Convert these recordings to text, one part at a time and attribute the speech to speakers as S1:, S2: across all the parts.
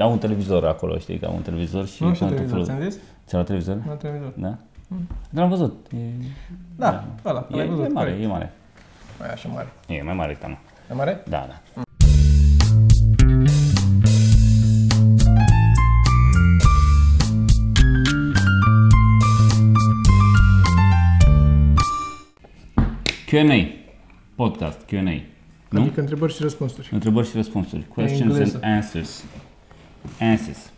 S1: Au un televizor acolo, știi că au un televizor și...
S2: Nu știu
S1: cu
S2: televizor,
S1: tot felul-
S2: ți-am zis?
S1: Ți-a luat televizor?
S2: Nu televizor.
S1: Da? Dar l-am văzut. E,
S2: Da, ăla,
S1: e,
S2: l-ai
S1: e
S2: văzut.
S1: mare,
S2: corect.
S1: e mare.
S2: Mai așa mare.
S1: E mai mare decât
S2: E mare?
S1: Da, da. Q&A. Podcast, Q&A. Nu?
S2: Adică întrebări și răspunsuri.
S1: Întrebări și răspunsuri. Questions
S2: engleză.
S1: and answers. Answers.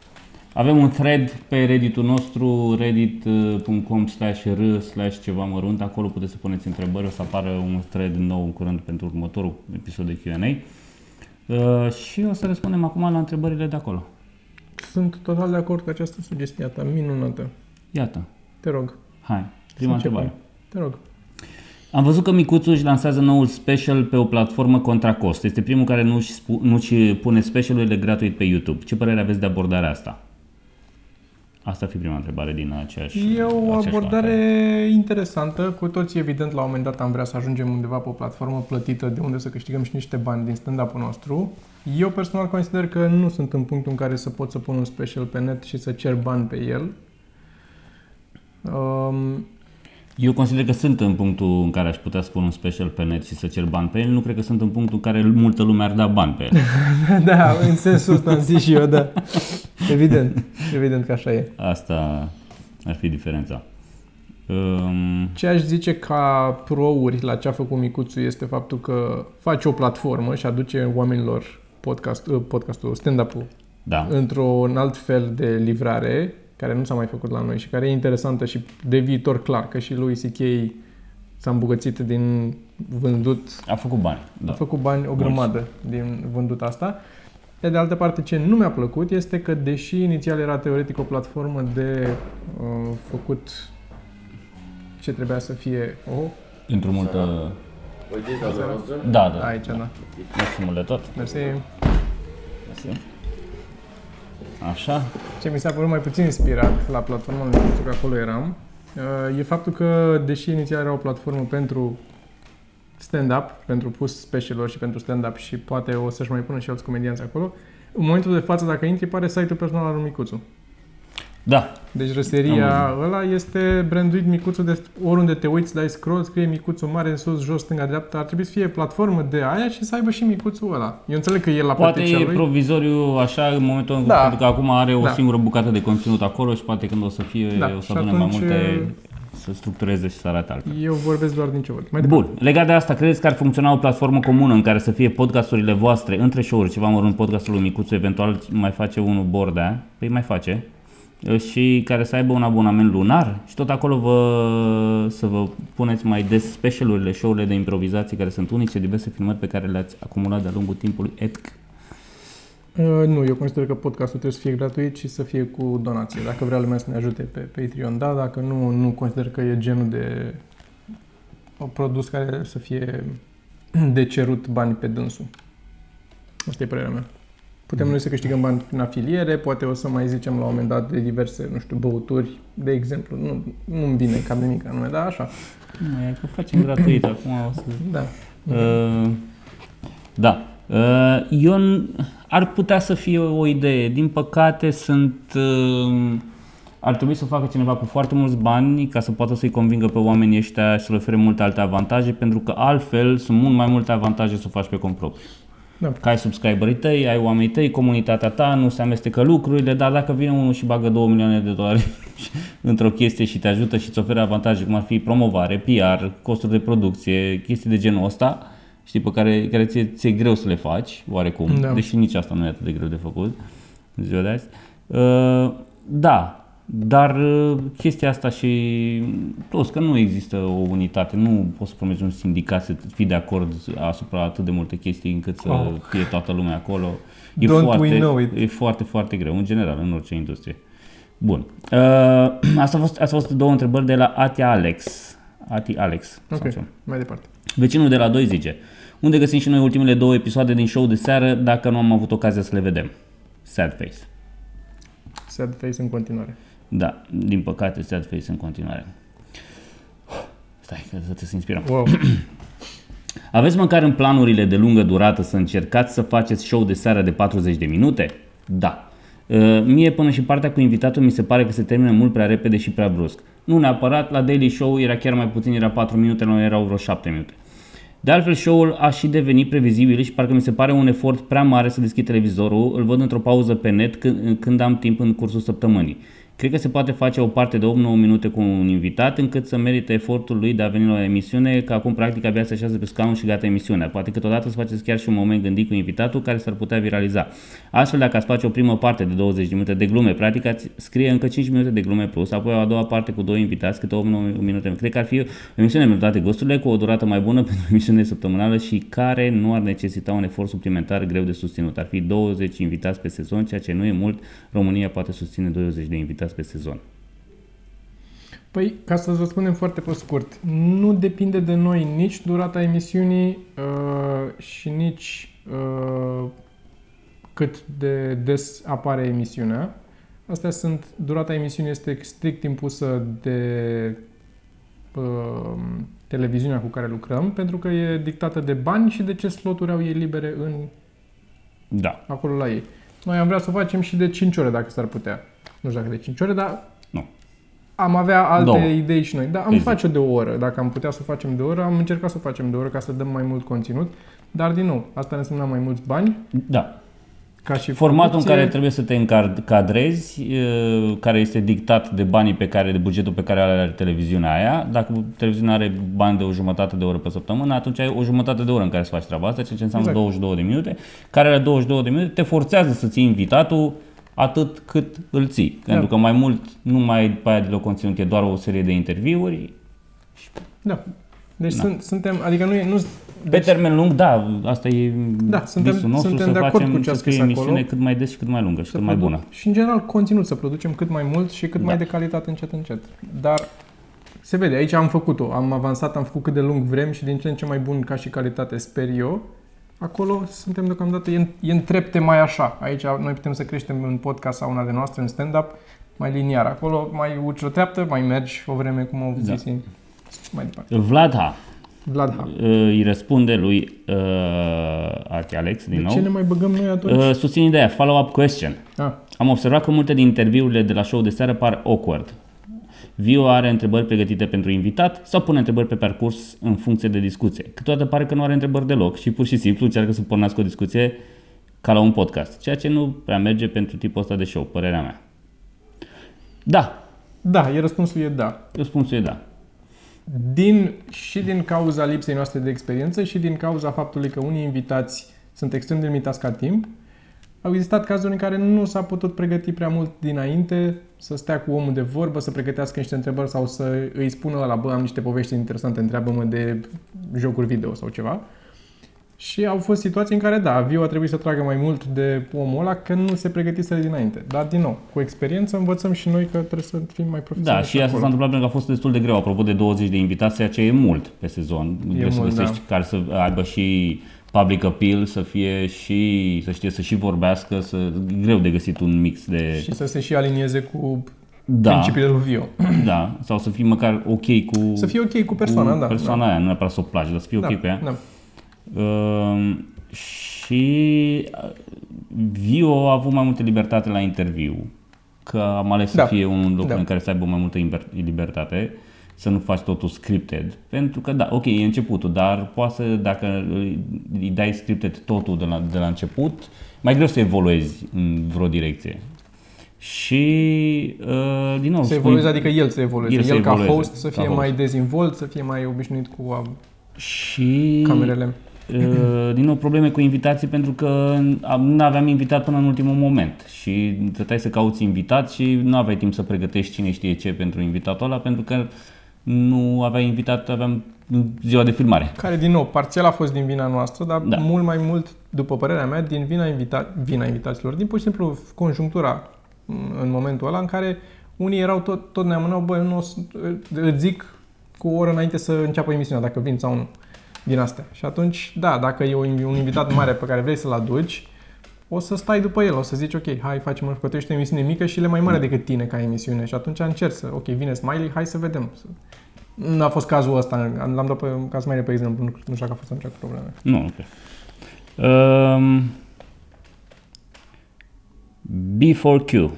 S1: Avem un thread pe Reddit-ul nostru, reddit.com slash r slash ceva mărunt. Acolo puteți să puneți întrebări. O să apară un thread nou în curând pentru următorul episod de Q&A. Uh, și o să răspundem acum la întrebările de acolo.
S2: Sunt total de acord cu această sugestie a ta, minunată.
S1: Iată.
S2: Te rog.
S1: Hai. Prima
S2: Să începem.
S1: întrebare.
S2: Te rog.
S1: Am văzut că Micuțu își lansează noul special pe o platformă contra cost. Este primul care nu-și, spu- nu-și pune specialurile gratuit pe YouTube. Ce părere aveți de abordarea asta? Asta ar fi prima întrebare din aceeași
S2: E o
S1: aceeași
S2: abordare
S1: notă.
S2: interesantă. Cu toții, evident, la un moment dat am vrea să ajungem undeva pe o platformă plătită de unde să câștigăm și niște bani din stand-up-ul nostru. Eu personal consider că nu sunt în punctul în care să pot să pun un special pe net și să cer bani pe el. Um,
S1: Eu consider că sunt în punctul în care aș putea să pun un special pe net și să cer bani pe el. Nu cred că sunt în punctul în care multă lume ar da bani pe el.
S2: da, în sensul ăsta am zis și eu, da. Evident, evident că așa e.
S1: Asta ar fi diferența. Um,
S2: Ce aș zice ca prouri la ce a făcut Micuțu este faptul că face o platformă și aduce oamenilor podcast, uh, podcastul, stand-up-ul
S1: da.
S2: într-un alt fel de livrare care nu s-a mai făcut la noi și care e interesantă și de viitor clar, că și lui C.K. s-a îmbogățit din vândut,
S1: A făcut bani.
S2: a
S1: Da.
S2: făcut bani o grămadă din vândut asta. Pe de altă parte, ce nu mi-a plăcut este că, deși inițial era teoretic o platformă de uh, făcut ce trebuia să fie o...
S1: Într-o multă...
S3: Uite, doamna noastră?
S1: Da, da.
S2: Aici, da.
S1: Mersi mult de tot.
S2: Mersi.
S1: Mersi. Așa.
S2: Ce mi s-a părut mai puțin inspirat la platforma lui pentru că acolo eram, uh, e faptul că, deși inițial era o platformă pentru stand-up, pentru pus special și pentru stand-up și poate o să-și mai pună și alți comedianți acolo, în momentul de față, dacă intri, pare site-ul personal al lui Micuțu.
S1: Da,
S2: Deci răseria
S1: Am
S2: ăla este branduit Micuțu de oriunde te uiți, dai scroll, scrie Micuțu mare, în sus, jos, stânga, dreapta. Ar trebui să fie platformă de aia și să aibă și Micuțu ăla. Eu înțeleg că el la
S1: Poate
S2: plătit cea
S1: e
S2: lui.
S1: provizoriu așa în momentul în
S2: Da.
S1: pentru că acum are o
S2: Da.
S1: singură bucată de conținut acolo și poate când o să fie,
S2: Da,
S1: o să
S2: și
S1: adune mai
S2: atunci,
S1: multe, să structureze și să arate altfel.
S2: Eu vorbesc doar din ce văd. Mai departe.
S1: Bun, legat de asta, credeți că ar funcționa o platformă comună în care să fie podcasturile voastre între show-uri, ceva mărunt podcastul lui Micuțu, eventual mai face unul bordea, păi mai face, și care să aibă un abonament lunar și tot acolo vă, să vă puneți mai des specialurile, show-urile de improvizații care sunt unice, diverse filmări pe care le-ați acumulat de-a lungul timpului, etc.
S2: Uh, nu, eu consider că podcastul trebuie să fie gratuit și să fie cu donație. Dacă vrea lumea să ne ajute pe Patreon, da, dacă nu, nu consider că e genul de o produs care să fie de cerut bani pe dânsul. Asta e părerea mea. Putem noi să câștigăm bani prin afiliere, poate o să mai zicem la un moment dat de diverse, nu știu, băuturi, de exemplu. Nu, nu-mi vine cap de mică nume, dar așa.
S1: Nu, e că facem gratuit acum o să...
S2: Da.
S1: Uh, da. Uh, eu n- ar putea să fie o idee. Din păcate sunt uh, ar trebui să o facă cineva cu foarte mulți bani ca să poată să-i convingă pe oamenii ăștia să le ofere multe alte avantaje, pentru că altfel sunt mult mai multe avantaje să o faci pe cont propriu.
S2: Da.
S1: Că ai subscriberii tăi, ai oamenii tăi, comunitatea ta, nu se amestecă lucrurile, dar dacă vine unul și bagă 2 milioane de dolari într-o chestie și te ajută și îți oferă avantaje, cum ar fi promovare, PR, costuri de producție, chestii de genul ăsta, știi, pe care, care ți-e, ți-e greu să le faci, oarecum,
S2: Da.
S1: deși nici asta nu e atât de greu de făcut în ziua de azi. Uh, da, dar uh, chestia asta și plus că nu există o unitate, nu poți să promezi un sindicat să fii de acord asupra atât de multe chestii încât să
S2: Oh.
S1: fie toată lumea acolo. E
S2: Don't we
S1: foarte,
S2: know it?
S1: e foarte, foarte greu, în general, în orice industrie. Bun. Uh, asta, a fost, asta a fost două întrebări de la Ati Alex. Ati Alex. sau
S2: Ok,
S1: ceva.
S2: mai departe.
S1: Vecinul de la 2 zice, unde găsim și noi ultimele două episoade din show de seară dacă nu am avut ocazia să le vedem? Sad face.
S2: Sad face în continuare.
S1: Da, din păcate sad face în continuare. Stai, că să te inspirăm.
S2: Wow.
S1: Aveți măcar în planurile de lungă durată să încercați să faceți show de seară de 40 de minute? Da. Uh, Mie până și partea cu invitatul mi se pare că se termină mult prea repede și prea brusc. Nu neapărat, la Daily Show era chiar mai puțin, era 4 minute, la noi erau vreo 7 minute. De altfel, show-ul a și devenit previzibil și parcă mi se pare un efort prea mare să deschid televizorul, îl văd într-o pauză pe net când, când am timp în cursul săptămânii. Cred că se poate face o parte de 8-9 minute cu un invitat încât să merită efortul lui de a veni la o emisiune, că acum practic abia se așează pe scaun și gata emisiunea. Poate câteodată să faceți chiar și un moment gândit cu invitatul care s-ar putea viraliza. Astfel, dacă ați face o primă parte de 20 de minute de glume, practic ați scrie încă 5 minute de glume plus, apoi o a doua parte cu două invitați, câte 8-9 minute. Cred că ar fi o emisiune de toate gusturile, cu o durată mai bună pentru o emisiune săptămânală și care nu ar necesita un efort suplimentar greu de susținut. Ar fi 20 invitați pe sezon, ceea ce nu e mult. România poate susține 20 de invitați pe sezon.
S2: Păi, ca să răspundem foarte pe scurt, nu depinde de noi nici durata emisiunii uh, și nici uh, cât de des apare emisiunea. Astea sunt, durata emisiunii este strict impusă de uh, televiziunea cu care lucrăm, pentru că e dictată de bani și de ce sloturi au ei libere în
S1: Da.
S2: acolo la ei. Noi am vrea să o facem și de 5 ore dacă s-ar putea. Nu știu dacă de 5 ore, dar
S1: Nu.
S2: am avea alte
S1: Două.
S2: idei și noi. Da, am
S1: Pe zi.
S2: face-o de o oră. Dacă am putea să o facem de o oră, am încercat să o facem de o oră ca să dăm mai mult conținut. Dar, din nou, asta ne înseamnă mai mulți bani
S1: Da.
S2: ca și
S1: Formatul în
S2: producție.
S1: care trebuie să te încadrezi, e, care este dictat de banii pe care, de bugetul pe care are televiziunea aia. Dacă televiziunea are bani de o jumătate de oră pe săptămână, atunci ai o jumătate de oră în care să faci treaba asta, ceea ce înseamnă
S2: Exact.
S1: 22 de minute, care are 22 de minute, te forțează să ții invitatul atât cât îl ții. Pentru că mai mult nu mai ai după aia deloc conținut, e doar o serie de interviuri.
S2: Da. Deci
S1: Da.
S2: sunt, suntem, adică nu e, nu,
S1: Pe
S2: deci,
S1: termen lung, da, asta e
S2: Da, suntem-
S1: visul nostru,
S2: suntem
S1: să
S2: de acord
S1: facem
S2: cu ce a
S1: să fie
S2: scris
S1: emisiune
S2: acolo.
S1: cât mai des și cât mai lungă și
S2: să
S1: cât mai
S2: produ-
S1: bună.
S2: Și în general conținut, să producem cât mai mult și cât
S1: Da.
S2: mai de calitate încet încet. Dar se vede, aici am făcut-o, am avansat, am făcut cât de lung vrem și din ce în ce mai bun ca și calitate, sper eu. Acolo suntem deocamdată, e în, e în trepte mai așa. Aici noi putem să creștem în podcast sau una de noastre, în stand-up, mai liniar. Acolo mai urci o treaptă, mai mergi o vreme, cum au
S1: Da.
S2: zis ei. Mai departe.
S1: Vlad H.
S2: Vlad Ha.
S1: îi răspunde lui uh, Arti Alex din
S2: De
S1: nou.
S2: ce ne mai băgăm noi atunci?
S1: Uh, susțin ideea, follow-up question.
S2: Ah,
S1: Am observat că multe din interviurile de la show de seară par awkward. Vio are întrebări pregătite pentru invitat sau pune întrebări pe parcurs în funcție de discuție. Câteodată pare că nu are întrebări deloc și pur și simplu încearcă să pornească o discuție ca la un podcast, ceea ce nu prea merge pentru tipul ăsta de show, părerea mea. Da,
S2: da, e răspunsul e da.
S1: răspunsul e da.
S2: Din, și din cauza lipsei noastre de experiență și din cauza faptului că unii invitați sunt extrem de limitați ca timp, au existat cazuri în care nu s-a putut pregăti prea mult dinainte să stea cu omul de vorbă, să pregătească niște întrebări sau să îi spună la bă, am niște povești interesante, întreabă-mă de jocuri video sau ceva. Și au fost situații în care, da, Viu a trebuit să tragă mai mult de omul ăla că nu se pregătise dinainte. Dar, din nou, cu experiență învățăm și noi că trebuie să fim mai
S1: Da,
S2: profesioniști
S1: și asta
S2: acolo.
S1: s-a întâmplat pentru că a fost destul de greu, apropo de 20 de invitați, ceea ce e mult pe sezon. Trebuie să
S2: mult,
S1: găsești
S2: da.
S1: care să aibă și public appeal, să fie și, să știe să și vorbească, să, e greu de găsit un mix de...
S2: Și să se și alinieze cu
S1: da,
S2: principiile lui Vio.
S1: da, sau să fii măcar ok cu...
S2: Să fie ok cu persoana,
S1: cu
S2: da.
S1: persoana aia, nu neapărat să o plagi, dar să fie
S2: da.
S1: ok cu ea.
S2: Da.
S1: Uh, și uh, Vio a avut mai multă libertate la interviu, că am ales
S2: Da.
S1: să fie un loc
S2: Da.
S1: în care să aibă mai multă liber- libertate, să nu faci totul scripted, pentru că da, ok, e începutul, dar poate să, dacă îi îi dai scripted totul de la, de la început, mai greu să evoluezi în vreo direcție. Și, uh, din nou,
S2: Să
S1: spui-
S2: evolueze, adică el să evolueze.
S1: El
S2: El,
S1: să
S2: ca
S1: evolueze,
S2: host să
S1: ca
S2: fie
S1: host.
S2: mai dezvolt, să fie mai obișnuit cu uh,
S1: și
S2: camerele.
S1: Uh, din nou probleme cu invitații pentru că am- nu aveam invitat până în ultimul moment și trebuia să cauți invitat și nu aveai timp să pregătești cine știe ce pentru invitatul ăla pentru că nu aveai invitat, aveam ziua de filmare.
S2: Care, din nou, parțial a fost din vina noastră, dar
S1: Da.
S2: da. mult mai mult, după părerea mea, din vina, invita- vina invitaților. Din pur și simplu conjunctura m, în momentul ăla în care unii erau tot, tot ne amânau, bă, nu o să, îți zic cu o oră înainte să înceapă emisiunea, dacă vin sau nu, din astea. Și atunci, da, dacă e un un invitat mare pe care vrei să-l aduci, o să stai după el, o să zici, ok, hai, facem o o emisiune mică și le mai mare decât tine ca emisiune. Și atunci încerci să, ok, vine Smiley, hai să vedem. Să- Nu a fost cazul ăsta, am- l-am dat pe caz Smiley, pe exemplu, nu, nu știu dacă a fost atunci probleme.
S1: Nu, nu cred. Um, B4Q.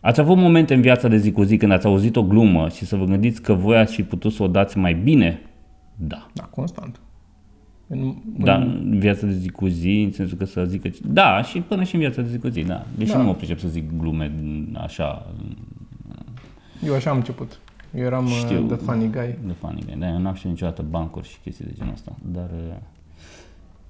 S1: Ați avut momente în viața de zi cu zi când ați auzit o glumă și să vă gândiți că voi ați fi putut să o dați mai bine? Da.
S2: Da, constant. În,
S1: Da, în viața de zi cu zi, în sensul că să zică... Da, și până și în viața de zi cu zi, da. Deși
S2: Da.
S1: nu mă pricep să zic glume așa,
S2: Eu așa am început. Eu eram
S1: Știu.
S2: Știu. the funny guy.
S1: de funny. Da, eu n-am știut niciodată bancuri și chestii de genul ăsta, dar... uh,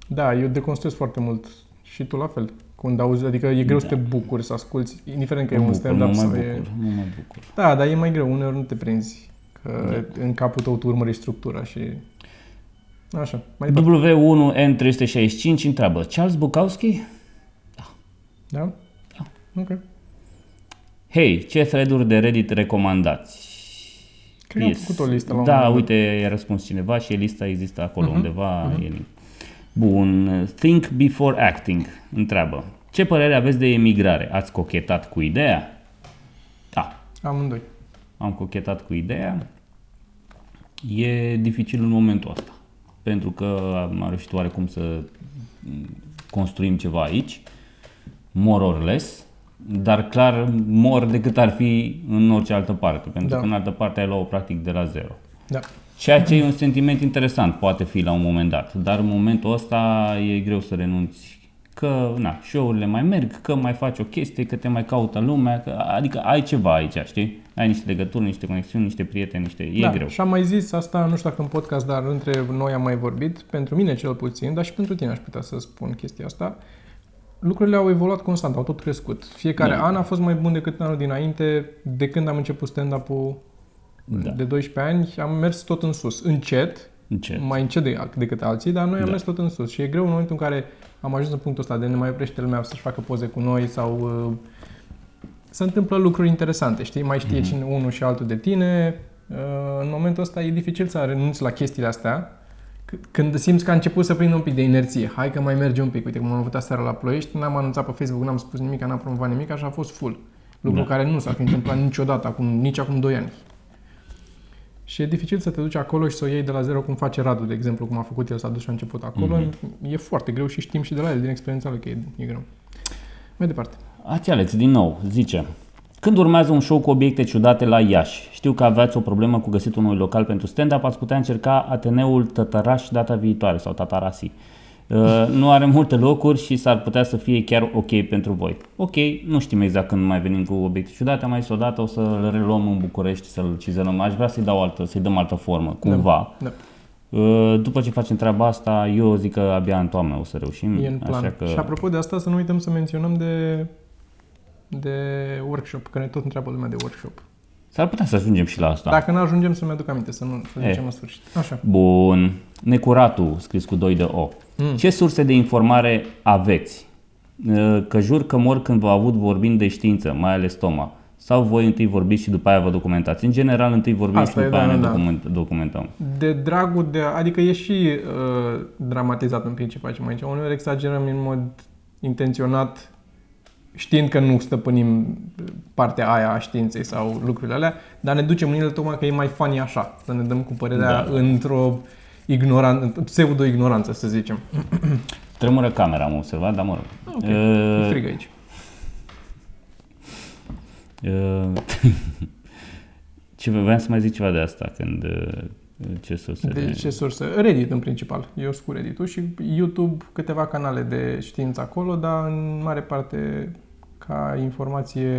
S2: Da, eu deconstruiesc foarte mult. Și tu la fel. Când auzi, adică e greu
S1: Da.
S2: să te bucuri, să asculti, indiferent că
S1: mă
S2: e un
S1: bucur, mă
S2: stand-up
S1: mai
S2: sau
S1: bucur,
S2: e...
S1: mă mai bucur.
S2: Da, dar e mai greu, uneori nu te prinzi. Că în capul tău tu urmărești structura și... Așa, mai departe.
S1: W1N365 întreabă, Charles Bukowski?
S2: Da? Ok.
S1: Hei, ce thread-uri de Reddit recomandați?
S2: Cred că am făcut o listă la un
S1: Da,
S2: moment dat.
S1: uite, i-a răspuns cineva și lista există acolo
S2: Mhm,
S1: undeva.
S2: mhm.
S1: E link. Bun, Think Before Acting întreabă, ce părere aveți de emigrare? Ați cochetat cu ideea? Da,
S2: Amândoi.
S1: am cochetat cu ideea. E dificil în momentul ăsta, pentru că am reușit oarecum să construim ceva aici, more or less, dar clar more decât ar fi în orice altă parte, pentru
S2: Da.
S1: că în altă parte ai luat-o practic de la zero.
S2: Da.
S1: Ceea ce e un sentiment interesant, poate fi la un moment dat, dar în momentul ăsta e greu să renunți că na, show-urile mai merg, că mai faci o chestie, că te mai caută lumea, că, adică ai ceva aici, știi? Ai niște legături, niște conexiuni, niște prieteni, niște... E
S2: da.
S1: greu.
S2: Și am mai zis asta, nu știu dacă în podcast, dar între noi am mai vorbit, pentru mine cel puțin, dar și pentru tine aș putea să spun chestia asta. Lucrurile au evoluat constant, au tot crescut. Fiecare
S1: Da.
S2: an a fost mai bun decât anul dinainte, de când am început stand-up-ul
S1: Da.
S2: de 12 ani, am mers tot în sus, încet,
S1: Încet.
S2: mai încet de, decât alții, dar noi am
S1: Da.
S2: mers tot în sus. Și e greu în momentul în care am ajuns în punctul ăsta de ne mai oprește lumea să-și facă poze cu noi sau uh, se întâmplă lucruri interesante, știi? Mai știe
S1: Mhm.
S2: cine unul și altul de tine. Uh, în momentul ăsta e dificil să renunți la chestiile astea c- când simți că a început să prindă un pic de inerție. Hai că mai merge un pic. Uite cum am avut aseară la Ploiești, n-am anunțat pe Facebook, n-am spus nimic, n-am promovat nimic, așa a fost full. Lucru
S1: Da.
S2: care nu s-ar fi întâmplat niciodată, acum, nici acum 2 ani. Și e dificil să te duci acolo și să o iei de la zero cum face Radu, de exemplu, cum a făcut el, s-a dus și a început acolo.
S1: Mhm.
S2: E foarte greu și știm și de la el, din experiența lui, că e, e greu. Mai departe.
S1: Ați Alex, din nou, zice când urmează un show cu obiecte ciudate la Iași, știu că aveați o problemă cu găsitul unui local pentru stand-up, ați putea încerca Ateneul Tătăraș data viitoare sau Tatarasi. Uh, nu are multe locuri și s-ar putea să fie chiar ok pentru voi. Ok, nu știm exact când mai venim cu obiecte ciudate, am mai zis odată, o să-l reluăm în București, să-l cizărăm. Aș vrea să-i dau altă, să-i dăm altă formă, cumva.
S2: Da.
S1: Uh, După ce facem treaba asta, eu zic că abia în toamnă o să reușim.
S2: E în plan.
S1: Așa că...
S2: Și apropo de asta, să nu uităm să menționăm de, de workshop, că ne tot întreabă lumea de workshop.
S1: S-ar putea să ajungem și la asta.
S2: Dacă nu ajungem să-mi aduc aminte, să nu să
S1: E.
S2: zicem în sfârșit. Așa.
S1: Bun. Necuratul, scris cu 2 de O.
S2: Mm.
S1: Ce surse de informare aveți? Uh, Că jur că mor când v-au avut vorbind de știință, mai ales Toma. Sau voi întâi vorbiți și după aia vă documentați? În general, întâi vorbim
S2: Asta
S1: și
S2: e,
S1: după
S2: da,
S1: aia ne
S2: da.
S1: document, documentăm.
S2: De dragul de... Adică e și uh, dramatizat un pic ce facem aici. Uneori exagerăm în mod intenționat știind că nu stăpânim partea aia a științei sau lucrurile alea, dar ne ducem în ele tocmai că e mai funny așa, să ne dăm cu părerea
S1: Da.
S2: da. într-o ignoran, pseudo-ignoranță, să zicem.
S1: Tremură camera, am observat, dar mă rog.
S2: Ok,
S1: Uh,
S2: e frig aici.
S1: uh, ce vreau să mai zic ceva de asta când uh, ce surse
S2: De ce sursă? Reddit în principal. Eu sunt cu Reddit-ul și YouTube, câteva canale de știință acolo, dar în mare parte ca informație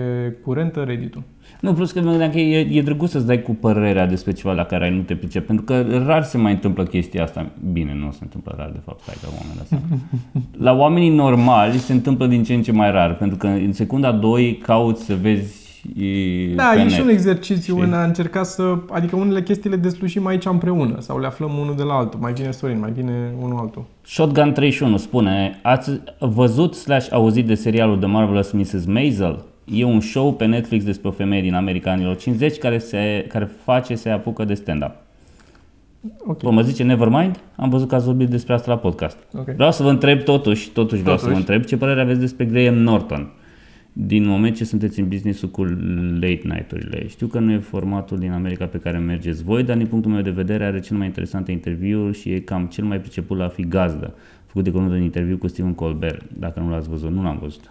S2: curentă Reddit-ul.
S1: Nu, plus că mă gândeam că e, e drăguț să-ți dai cu părerea despre ceva la care nu te pricepi, pentru că rar se mai întâmplă chestia asta. Bine, nu se întâmplă rar, de fapt, stai ca oamenii asta. La oamenii normali se întâmplă din ce în ce mai rar, pentru că în secunda 2 cauți să vezi e,
S2: Da,
S1: pe
S2: e
S1: net.
S2: și un exercițiu
S1: știi?
S2: în a încerca să... Adică unele chestii le deslușim aici împreună sau le aflăm unul de la altul. Mai vine Sorin, mai vine unul altul.
S1: Shotgun 31 spune, ați văzut slash auzit de serialul The Marvelous Mrs. Maisel? E un show pe Netflix despre o femeie din America anilor 50 care, se, care face, se apucă de stand-up.
S2: Ok.
S1: Bă, mă zice Nevermind, am văzut că ați vorbit despre asta la podcast.
S2: Ok.
S1: Vreau să vă întreb totuși, totuși vreau să
S2: Totuși.
S1: vă întreb, ce părere aveți despre Graham Norton? Din moment ce sunteți în business cu late night-urile. Știu că nu e formatul din America pe care mergeți voi, dar din punctul meu de vedere are cel mai interesante interviuri și e cam cel mai priceput la a fi gazdă. Făcut de curând un interviu cu Stephen Colbert, dacă nu l-ați văzut. Nu l-am văzut.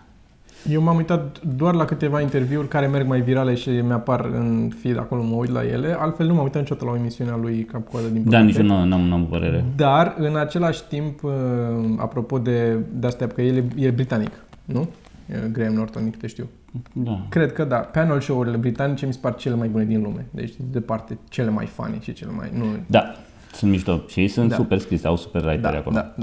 S2: Eu m-am uitat doar la câteva interviuri care merg mai virale și mi-apar în feed, acolo mă uit la ele. Altfel nu m-am uitat niciodată la o emisiune a lui Capcoadă din
S1: Da,
S2: păcate.
S1: nici eu nu n-am, n-am părere.
S2: Dar, în același timp, uh, apropo de, de astea, că el e, e britanic, nu? E Graham Norton, din câte știu.
S1: Da.
S2: Cred că da. Panel show-urile britanice mi se par cele mai bune din lume. Deci, de departe, cele mai funny și cele mai... Nu,
S1: Da, sunt mișto și ei sunt
S2: Da.
S1: super scrise, au super writeri
S2: da,
S1: acolo.
S2: da,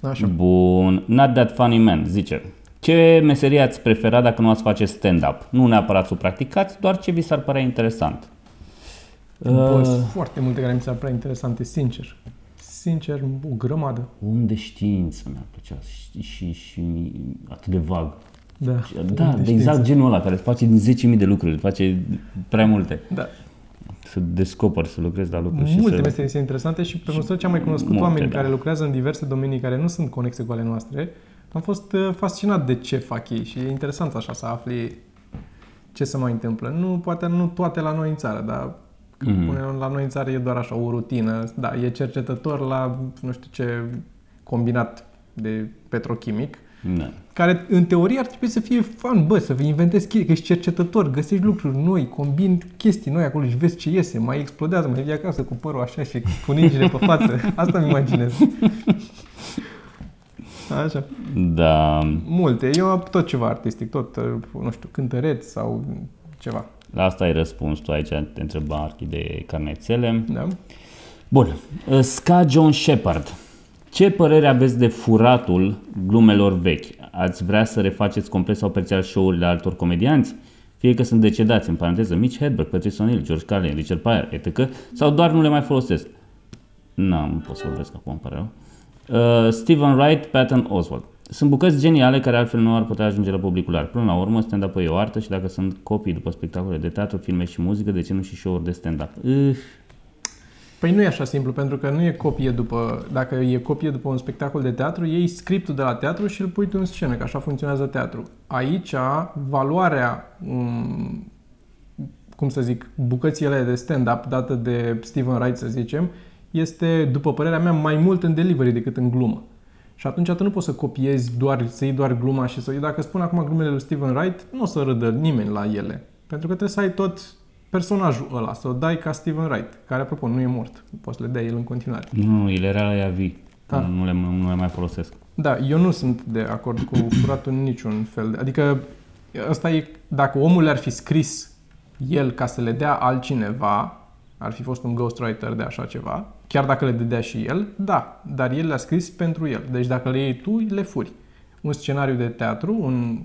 S2: da. Așa.
S1: Bun, Not That Funny Man zice Ce meserie ați prefera dacă nu ați face stand-up? Nu neapărat să o practicați, doar ce vi s-ar părea interesant.
S2: Bă,
S1: Uh,
S2: sunt foarte multe care mi s-ar prea interesante, sincer. Sincer, o grămadă.
S1: om de știință mi-ar plăcea și, și, și atât de vag.
S2: Da,
S1: Da,
S2: de
S1: de exact
S2: știință.
S1: genul ăla care îți face din 10.000 de lucruri, îți face prea multe.
S2: Da.
S1: Să descoperi, să lucrezi la lucruri și
S2: Multe
S1: să...
S2: meserii sunt interesante și pe măsură ce am mai cunoscut
S1: Multe,
S2: oameni
S1: da.
S2: care lucrează în diverse domenii care nu sunt conexe cu ale noastre, am fost uh, fascinat de ce fac ei și e interesant așa să afli ce se mai întâmplă. Nu, poate nu toate la noi în țară, dar când
S1: Mhm.
S2: punem la noi în țară e doar așa o rutină. Da, e cercetător la nu știu ce combinat de petrochimic,
S1: Da.
S2: care în teorie ar trebui să fie fan, bă, să inventezi chestii, că ești cercetător, găsești lucruri noi, combini chestii noi acolo și vezi ce iese, mai explodează, mai vii acasă cu părul așa și cu funingile pe față. Asta mi imaginez. Așa.
S1: Da,
S2: Multe. Eu am tot ceva artistic, tot, uh, nu știu, cântăreț sau ceva.
S1: la asta ai răspuns tu aici, te întreba Archi de carnețele.
S2: Da?
S1: Bun, Ska John Shepard. Ce părere aveți de furatul glumelor vechi? Ați vrea să refaceți complet sau parțial show-urile altor comedianți? Fie că sunt decedați, în paranteză, Mitch Hedberg, Patrice O'Neill, George Carlin, Richard Pryor, etc. Sau doar nu le mai folosesc? Nu, nu pot să vorbesc acum, îmi pare rău. Uh, Stephen Wright, Patton Oswald. Sunt bucăți geniale care altfel nu ar putea ajunge la publicul larg. Până la urmă, stand-up e o artă și dacă sunt copii după spectacole de teatru, filme și muzică, de ce nu și show-uri de stand-up? Uh,
S2: Păi nu e așa simplu, pentru că nu e copie după... Dacă e copie după un spectacol de teatru, iei scriptul de la teatru și îl pui tu în scenă, că așa funcționează teatru. Aici, valoarea, um, cum să zic, bucățile de stand-up dată de Steven Wright, să zicem, este, după părerea mea, mai mult în delivery decât în glumă. Și atunci tu nu poți să copiezi doar, să iei doar gluma și să iei. Dacă spun acum glumele lui Steven Wright, nu o să râdă nimeni la ele. Pentru că trebuie să ai tot personajul ăla, să o dai ca Steven Wright, care, apropo, nu e mort. Poți să le dai el în continuare.
S1: nu, nu, el era la ea vii.
S2: Ah.
S1: Nu, nu, le, nu le mai folosesc.
S2: Da, eu nu sunt de acord cu furatul în niciun fel. De, adică, ăsta e, dacă omul le-ar fi scris el ca să le dea altcineva, ar fi fost un ghostwriter de așa ceva, chiar dacă le dădea și el, da, dar el le-a scris pentru el. Deci dacă le iei tu, le furi. Un scenariu de teatru, un,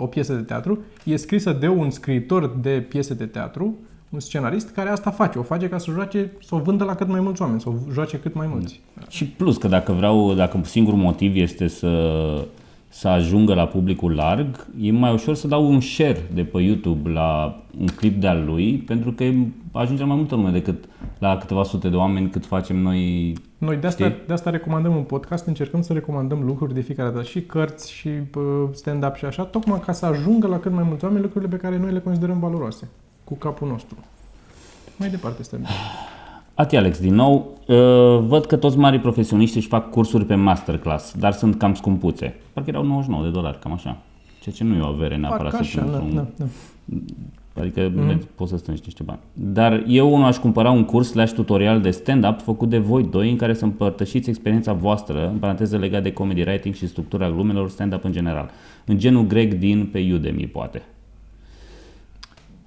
S2: o piesă de teatru, e scrisă de un scriitor de piese de teatru, un scenarist care asta face. O face ca să joace, să o vândă la cât mai mulți oameni, să o joace cât mai mulți.
S1: Și plus că dacă vreau, dacă singurul motiv este să, să ajungă la publicul larg, e mai ușor să dau un share de pe YouTube la un clip de-al lui, pentru că ajunge la mai multă lume decât la câteva sute de oameni cât facem noi.
S2: Noi de asta,
S1: Știi?
S2: de asta recomandăm un podcast, încercăm să recomandăm lucruri de fiecare dată, și cărți, și uh, stand-up și așa, tocmai ca să ajungă la cât mai mulți oameni lucrurile pe care noi le considerăm valoroase, cu capul nostru. Mai departe, stăm.
S1: Ati Alex, din nou, uh, văd că toți mari profesioniști își fac cursuri pe masterclass, dar sunt cam scumpuțe. Parcă erau 99 de dolari, cam așa. Ceea ce nu e o avere neapărat
S2: Parcă
S1: să
S2: așa,
S1: pun
S2: da,
S1: într-un-
S2: da, da.
S1: Adică mm-hmm. poți să strângi niște bani. Dar eu unul aș cumpăra un curs slash tutorial de stand-up făcut de voi doi în care să împărtășiți experiența voastră, în paranteză legat de comedy writing și structura glumelor stand-up în general. În genul Greg din pe Udemy, poate.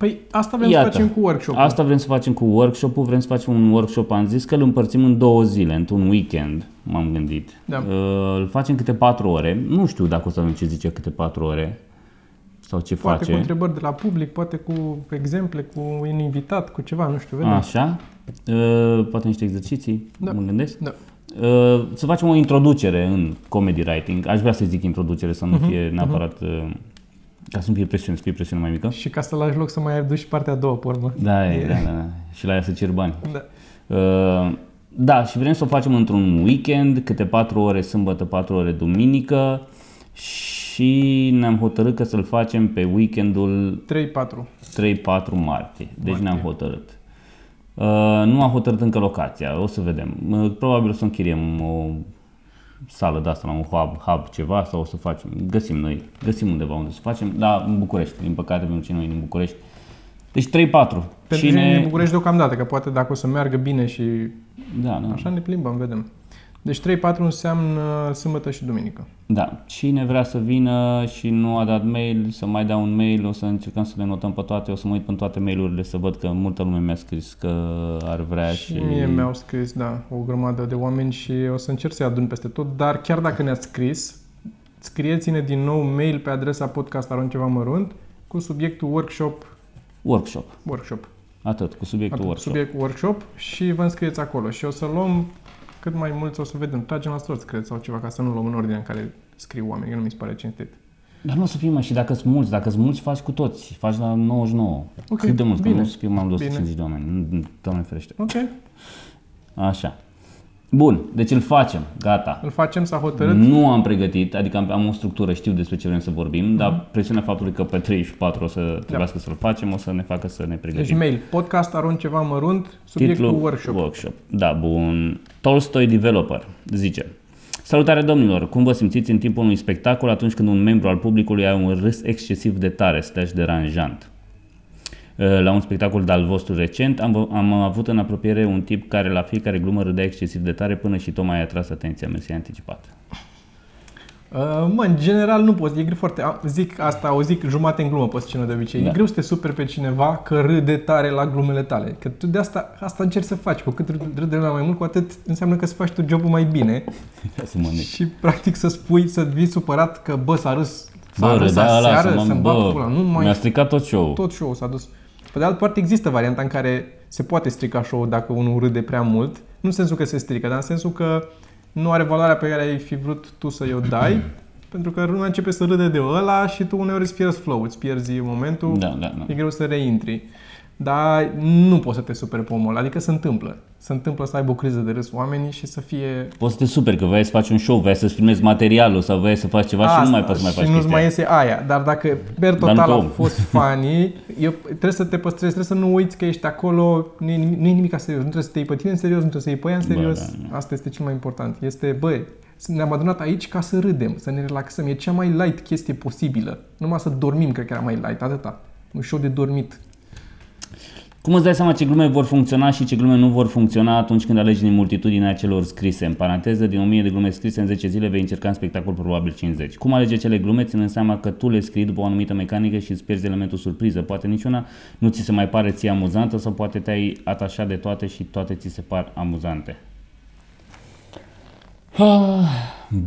S2: Păi asta vrem
S1: Iată.
S2: să facem cu workshop
S1: Asta vrem să facem cu workshop-ul, vrem să facem un workshop, am zis că îl împărțim în două zile, într-un weekend, m-am gândit.
S2: Da.
S1: Uh, Îl facem câte patru ore, nu știu dacă o să avem ce zice câte patru ore sau ce
S2: Poate
S1: face.
S2: cu întrebări de la public, poate cu exemple, cu un invitat, cu ceva, nu știu, vedem.
S1: Așa, uh, poate niște exerciții,
S2: Da.
S1: mă gândesc.
S2: Da.
S1: Uh, să facem o introducere în comedy writing. Aș vrea să zic introducere, să nu
S2: Mhm,
S1: fie neapărat... uh, Ca să nu fie presiune, să fie presiune mai mică.
S2: Și ca să lași loc să mai aduci și partea a doua, pe urmă.
S1: Da, e,
S2: E.
S1: da, da, da. Și la ea să cer bani.
S2: Da.
S1: Uh, da, și vrem să o facem într-un weekend, câte 4 ore sâmbătă, 4 ore duminică și ne-am hotărât că să-l facem pe weekendul
S2: 3-4.
S1: 3-4 martie. Deci
S2: Martie.
S1: ne-am hotărât. Uh, nu am hotărât încă locația, o să vedem. Uh, probabil o să închiriem o sală de asta, la un hub, hub ceva sau o să facem, găsim noi, găsim undeva unde să facem, dar în București, din păcate pentru noi din București. Deci 3-4.
S2: Pentru
S1: Cine...
S2: Cine... în București deocamdată, că poate dacă o să meargă bine și
S1: Da, da.
S2: așa ne plimbăm, vedem. Deci 3-4 înseamnă sâmbătă și duminică.
S1: Da, cine vrea să vină și nu a dat mail, să mai dea un mail, o să încercăm să le notăm pe toate, o să mă uit pe toate mailurile să văd că multă lume mi-a scris că ar vrea și...
S2: Și mie mi-au scris, da, o grămadă de oameni și o să încerc să-i adun peste tot, dar chiar dacă ne-ați scris, scrieți-ne din nou mail pe adresa podcast ceva mărunt cu subiectul workshop,
S1: Workshop,
S2: workshop,
S1: atât, cu subiectul
S2: Atât,
S1: workshop.
S2: subiect workshop și vă înscrieți acolo și o să luăm cât mai mulți, o să vedem, tragem la stroți, cred, sau ceva, ca să nu luăm în ordine în care scriu oamenii, că nu mi se pare cinstit.
S1: Dar nu o să fie mai și dacă sunt mulți, dacă sunt mulți faci cu toți, faci la 99.
S2: Ok,
S1: Cât de mulți, că
S2: bine.
S1: nu o să fie mai mult de
S2: Bine.
S1: 150 de oameni, Nu- Doamne ferește.
S2: Ok,
S1: Așa. Bun, deci îl facem, gata.
S2: îl facem, s-a hotărât.
S1: Nu am pregătit, adică am, am o structură, știu despre ce vrem să vorbim, dar presiunea faptului că pe 34 o să trebuiască să-l facem, o să ne facă să ne pregătim.
S2: Deci mail, podcast arunc ceva mărunt, subiectul
S1: Titlul
S2: workshop.
S1: workshop. Da, bun. Tolstoy Developer zice Salutare domnilor! Cum vă simțiți în timpul unui spectacol atunci când un membru al publicului are un râs excesiv de tare slash deranjant? La un spectacol de-al vostru recent am, am avut în apropiere un tip care la fiecare glumă râdea excesiv de tare până și tocmai a atras atenția. Mersi anticipat.
S2: Uh, mă, în general nu poți, e greu foarte, am- zic asta, o zic jumate în glumă pe scenă de obicei.
S1: Da.
S2: E greu să te superi pe cineva că râde tare la glumele tale. Că tu de asta, asta încerci să faci. Cu cât râ- râde lumea mai mult, cu atât înseamnă că să faci tu jobul mai bine.
S1: să mă nec.
S2: Și practic să spui, să vii supărat că bă, s-a râs, s-a
S1: Bă,
S2: râs
S1: râdea ăla,
S2: aseară,
S1: să mă,
S2: să-mi bag
S1: bă,
S2: pula. Nu mai
S1: mi-a stricat tot show
S2: tot show s-a dus. Pe de altă parte, există varianta în care se poate strica show dacă unul râde prea mult. Nu în sensul că se strică, dar în sensul că nu are valoarea pe care ai fi vrut tu să-i o dai, pentru că lumea începe să râde de ăla și tu uneori îți pierzi flow, îți pierzi momentul,
S1: Da, da, da.
S2: e greu să reintri. Dar nu poți să te superi pe omul ăla, adică se întâmplă. Se întâmplă să aibă o criză de râs oamenii și să fie
S1: Poți să te superi că vrei să faci un show, vrei să-ți filmezi materialul sau vrei să faci ceva și nu mai poți să mai faci
S2: și nu-ți
S1: chestia
S2: mai
S1: aia.
S2: iese aia. Dar dacă per
S1: Dar nu
S2: total
S1: pe
S2: a
S1: om.
S2: fost funny, eu, trebuie să te păstrezi, trebuie să nu uiți că ești acolo, nu e, nimic, nu e nimic serios. Nu trebuie să te iei pe tine în serios, nu trebuie să iei pe ea în
S1: Bă,
S2: serios.
S1: da, da.
S2: Asta este cel mai important. Este, băi, ne-am adunat aici ca să râdem, să ne relaxăm. E cea mai light chestie posibilă. Numai să dormim, cred că era mai light, atâta. Un show de dormit.
S1: Cum îți dai seama ce glume vor funcționa și ce glume nu vor funcționa atunci când alegi din multitudinea celor scrise? În paranteză, din 1000 de glume scrise în 10 zile vei încerca în spectacol probabil 50. Cum alege cele glume ținând seama că tu le scrii după o anumită mecanică și îți pierzi elementul surpriză? Poate niciuna nu ți se mai pare ție amuzantă sau poate te-ai atașat de toate și toate ți se par amuzante. Ah,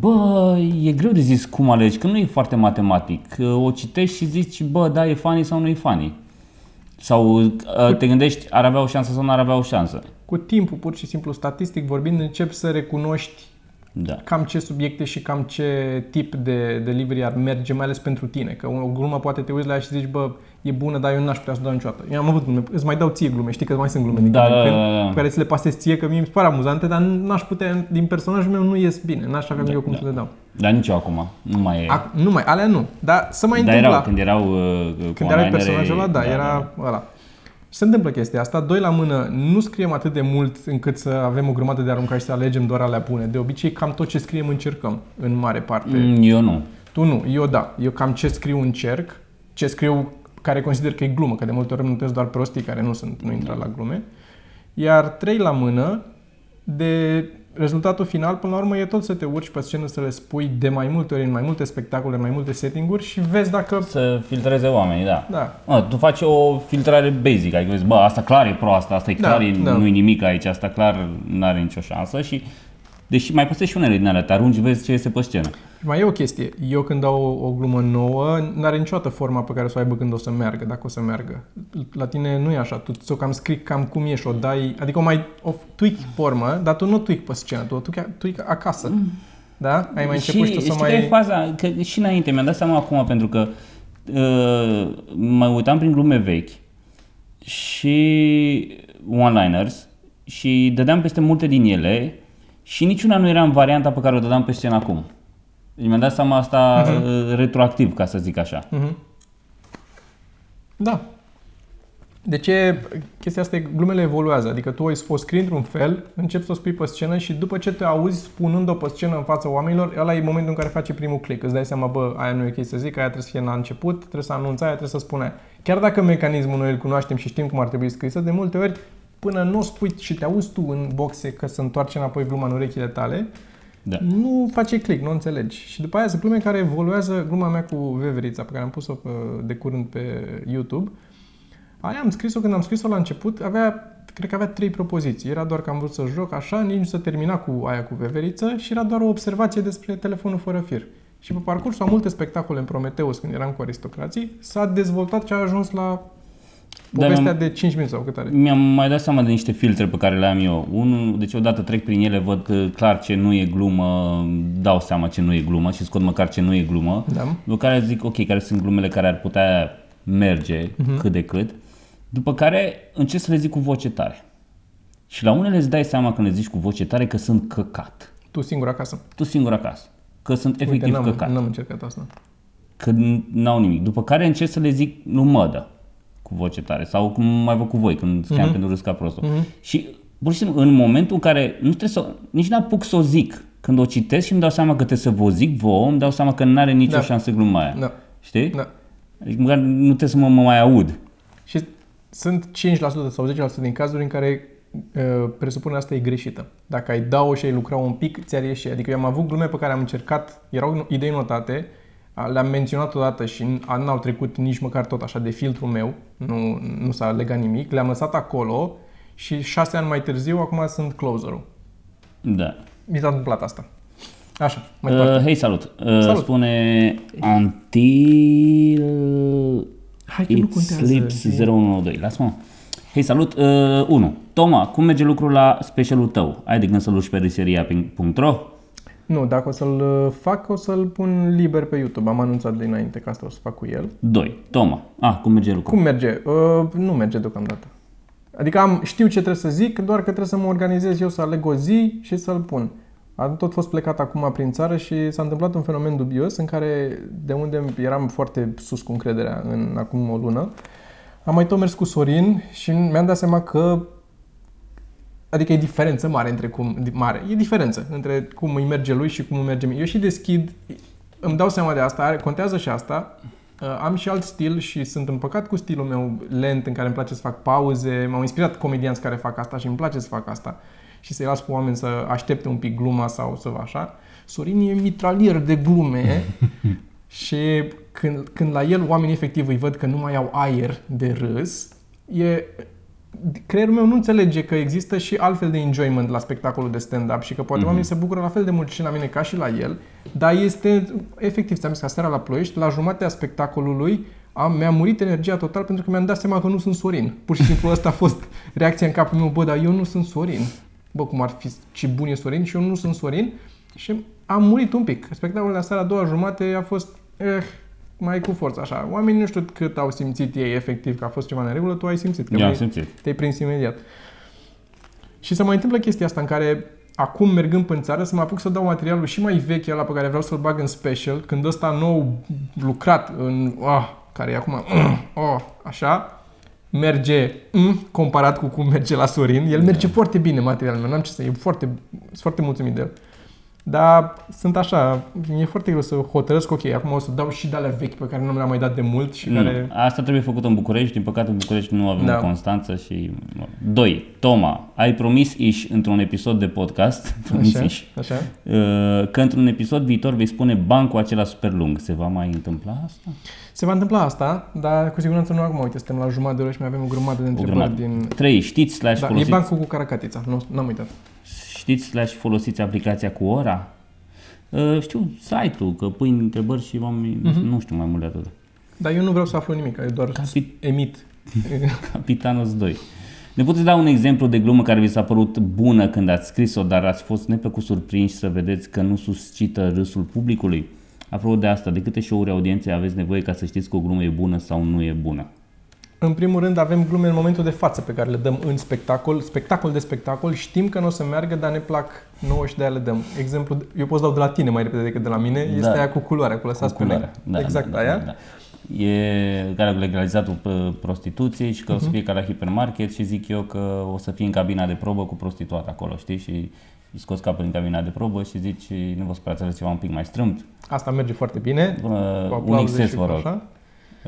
S1: Bă, e greu de zis cum alegi, că nu e foarte matematic. O citești și zici, bă, da, e funny sau nu e funny. Sau uh, te gândești, ar avea o șansă sau nu ar avea o șansă.
S2: Cu timpul, pur și simplu, statistic vorbind, începi să recunoști
S1: Da.
S2: cam ce subiecte și cam ce tip de delivery ar merge, mai ales pentru tine. Că o glumă poate te uiți la ea și zici, bă, e bună, dar eu n-aș putea să o dau niciodată. Eu am avut glume, îți mai dau ție glume, știi că mai sunt glume din
S1: Da,
S2: când în
S1: da,
S2: când,
S1: da, da.
S2: pe care ți le pasezi ție, că mie mi se pare amuzante, dar n-aș putea, din personajul meu nu ies bine, n-aș avea eu cum
S1: da.
S2: să le dau.
S1: Dar nici eu acum. Nu mai e.
S2: Ac- nu mai, alea nu, dar să mai
S1: Dar
S2: întâmpla.
S1: erau, când erau uh, cu
S2: Când era
S1: online-ere,
S2: personajul ăla, da, era ăla. Și se întâmplă chestia asta. Doi la mână, nu scriem atât de mult încât să avem o grămadă de aruncat și să alegem doar alea bune. De obicei, cam tot ce scriem încercăm, în mare parte.
S1: Mm, Eu nu.
S2: Tu nu, eu da. Eu cam ce scriu încerc, ce scriu care consider că e glumă, că de multe ori îmi notez doar prostii care nu sunt, nu intră la glume. Iar trei la mână, de rezultatul final, până la urmă, e tot să te urci pe scenă să le spui de mai multe ori, în mai multe spectacole, în mai multe setting-uri și vezi dacă...
S1: Să filtreze oamenii, da.
S2: Da,
S1: Mă, tu faci o filtrare basic, adică vezi, bă, asta clar e proastă, asta e
S2: Da,
S1: clar, e,
S2: da.
S1: nu e nimic aici, asta clar nu are nicio șansă și deși mai păstrezi și unele din alea, te arunci, vezi ce este pe scenă.
S2: Și mai e o chestie. Eu când dau o, o glumă nouă, n-are niciodată forma pe care o să o aibă când o să meargă, dacă o să meargă. La tine nu e așa. Tu ți-o cam scrii cam cum e și o dai... Adică o mai o tweak formă, dar tu nu tweak pe scenă, tu o tweak, tweak acasă. Da? Ai mai început și, tu să
S1: știi
S2: mai...
S1: care e faza? Că și înainte, mi-am dat seama acum pentru că uh, mă uitam prin glume vechi și one-liners și dădeam peste multe din ele și niciuna nu era în varianta pe care o dădeam pe scenă acum. Deci mi-am dat seama asta uh retroactiv, ca să zic așa.
S2: Mhm. Da. De ce chestia asta, e- glumele evoluează, adică tu o, o scrii într-un fel, începi să o spui pe scenă și după ce te auzi spunând-o pe scenă în fața oamenilor, ăla e momentul în care face primul click. Îți dai seama, bă, aia nu e ok să zic, aia trebuie să fie la început, trebuie să anunți aia, trebuie să spune aia. Chiar dacă mecanismul noi îl cunoaștem și știm cum ar trebui scrisă, de multe ori, până nu o spui și te auzi tu în boxe că se întoarce înapoi gluma în urechile tale,
S1: Da.
S2: nu face click, nu înțelegi. Și după aia sunt glume care evoluează, gluma mea cu veverița, pe care am pus-o pe, de curând pe YouTube. Aia am scris-o, când am scris-o la început, avea, cred că avea trei propoziții. Era doar că am vrut să joc așa, nici nu se termina cu aia cu veveriță și era doar o observație despre telefonul fără fir. Și pe parcursul a multe spectacole în Prometeus, când eram cu aristocrații, s-a dezvoltat și a ajuns la
S1: Da,
S2: povestea
S1: mi-am-
S2: de 5 minute sau cât are.
S1: Mi-am mai dat seama de niște filtre pe care le am eu. Unul, deci odată trec prin ele, văd că clar ce nu e glumă, dau seama ce nu e glumă și scot măcar ce nu e glumă.
S2: Da.
S1: După care zic, ok, care sunt glumele care ar putea merge
S2: Mhm.
S1: cât de cât. După care încerc să le zic cu voce tare. Și la unele îți dai seama când le zici cu voce tare că sunt căcat.
S2: Tu singur acasă.
S1: Tu singur acasă. Că sunt efectiv
S2: Uite, n-am,
S1: căcat.
S2: n-am încercat asta.
S1: Că n-au nimic. După care încerc să le zic nu mădă cu voce tare. Sau cum mai văd cu voi când scriam pentru râs ca prostul. Și pur și simplu în momentul în care nu trebuie să, nici n-apuc să o zic. Când o citesc și îmi dau seama că trebuie să vă zic vouă, îmi dau seama că n-are nicio
S2: Da.
S1: șansă gluma aia.
S2: Da.
S1: Știi?
S2: Da.
S1: Adică măcar nu trebuie să mă, mă mai aud.
S2: Și sunt 5% sau 10% din cazuri în care uh, presupunerea asta e greșită. Dacă ai da-o și ai lucra un pic, ți-ar ieși. Adică eu am avut glume pe care am încercat, erau idei notate, a- le-am menționat odată și n- a- n-au trecut nici măcar tot așa de filtrul meu, nu, nu s-a legat nimic, le-am lăsat acolo și șase ani mai târziu, acum sunt closerul.
S1: Da.
S2: Mi s-a întâmplat asta. Așa, mai departe.
S1: Uh, hei, salut. Uh,
S2: Salut.
S1: Spune Until
S2: Hai că nu
S1: It
S2: contează.
S1: Sleeps
S2: E-
S1: 012. Lasă-mă. Hei, salut. Uh, 1. Toma, cum merge lucrul la specialul tău? Ai de gând să-l uși pe riseria.ro?
S2: Nu, dacă o să-l uh, fac, o să-l pun liber pe YouTube. Am anunțat de înainte că asta o să fac cu el.
S1: 2. Toma. Ah, cum merge lucrul?
S2: Cum merge? Uh, nu merge deocamdată. Adică am, știu ce trebuie să zic, doar că trebuie să mă organizez eu să aleg o zi și să-l pun. Am tot fost plecat acum prin țară și s-a întâmplat un fenomen dubios în care, de unde eram foarte sus cu încrederea în acum o lună, am mai tot mers cu Sorin și mi-am dat seama că Adică e diferență mare între cum... Mare. E diferență între cum îi merge lui și cum îmi merge mie. Eu și deschid, îmi dau seama de asta, are- contează și asta. Uh, Am și alt stil și sunt împăcat cu stilul meu lent în care îmi place să fac pauze. M-au inspirat comedianți care fac asta și îmi place să fac asta. Și să-i las pe oameni să aștepte un pic gluma sau să așa. Sorin e mitralier de glume și când, când la el oamenii efectiv îi văd că nu mai au aer de râs, e creierul meu nu înțelege că există și altfel de enjoyment la spectacolul de stand-up și că poate mm-hmm. oamenii se bucură la fel de mult și la mine ca și la el, dar este, efectiv, ți-am zis că seara la Ploiești, la jumatea spectacolului, am, mi-a murit energia total pentru că mi-am dat seama că nu sunt Sorin. Pur și simplu asta a fost reacția în capul meu, bă, dar eu nu sunt Sorin. Bă, cum ar fi, ce bun e Sorin și eu nu sunt Sorin. Și am murit un pic. Spectacolul de seara a doua jumate a fost, eh, mai cu forță, așa. Oamenii nu știu cât au simțit ei efectiv că a fost ceva în regulă, tu ai simțit. Că
S1: Eu am
S2: vrei-
S1: simțit.
S2: te-ai prins imediat. Și se mai întâmplă chestia asta în care acum mergând pe țară să mă apuc să dau materialul și mai vechi ăla pe care vreau să-l bag în special, când ăsta nou lucrat în, oh, care e acum, oh, așa, merge mm, comparat cu cum merge la Sorin. El merge foarte bine materialul meu, n-am ce să, e foarte, sunt foarte mulțumit de el. Dar sunt așa, e foarte greu să hotărăsc, ok, acum o să dau și de alea vechi pe care nu mi le-am mai dat de mult și
S1: Nu.
S2: care...
S1: Asta trebuie făcut în București, din păcate în București nu avem
S2: Da.
S1: o Constanță și... 2. Toma, ai promis iși într-un episod de podcast, promis
S2: Așa,
S1: iși,
S2: așa.
S1: uh, că într-un episod viitor vei spune bancul acela super lung. Se va mai întâmpla asta?
S2: Se va întâmpla asta, dar cu siguranță nu acum. Uite, suntem la jumătate de oră și mai avem o grămadă de
S1: O
S2: întrebări
S1: grămadă.
S2: din...
S1: 3. Știți slash
S2: Da, e
S1: folosiți,
S2: bancul cu caracatița, nu, n-am uitat.
S1: Știți slash folosiți aplicația cu ora? Uh, știu site-ul, că pui întrebări și oamenii,
S2: Mhm.
S1: nu știu mai mult de atât.
S2: Dar eu nu vreau să aflu nimic, eu doar
S1: Capi-
S2: emit.
S1: Capitanos 2. Ne puteți da un exemplu de glumă care vi s-a părut bună când ați scris-o, dar ați fost neplăcut surprinși să vedeți că nu suscită râsul publicului? Apropo de asta, de câte show-uri audienței aveți nevoie ca să știți că o glumă e bună sau nu e bună?
S2: În primul rând avem glume în momentul de față pe care le dăm în spectacol, spectacol de spectacol, știm că nu o să meargă, dar ne plac nouă și de aia le dăm. Exemplu, eu pot să dau de la tine mai repede decât de la mine, este
S1: Da.
S2: aia cu culoarea, cu lăsați
S1: Cu
S2: pe
S1: culoarea.
S2: negru. exact aia.
S1: e, care au legalizat uh, prostituției și că o să fie ca la hipermarket și zic eu că o să fie în cabina de probă cu prostituat acolo, știi? Și îi scoți capul din cabina de probă și zici, nu vă sperați, aveți ceva un pic mai strâmt?
S2: Asta merge foarte bine.
S1: Bună,
S2: cu
S1: un
S2: aplauze
S1: XS,
S2: și
S1: vă
S2: cu
S1: rog.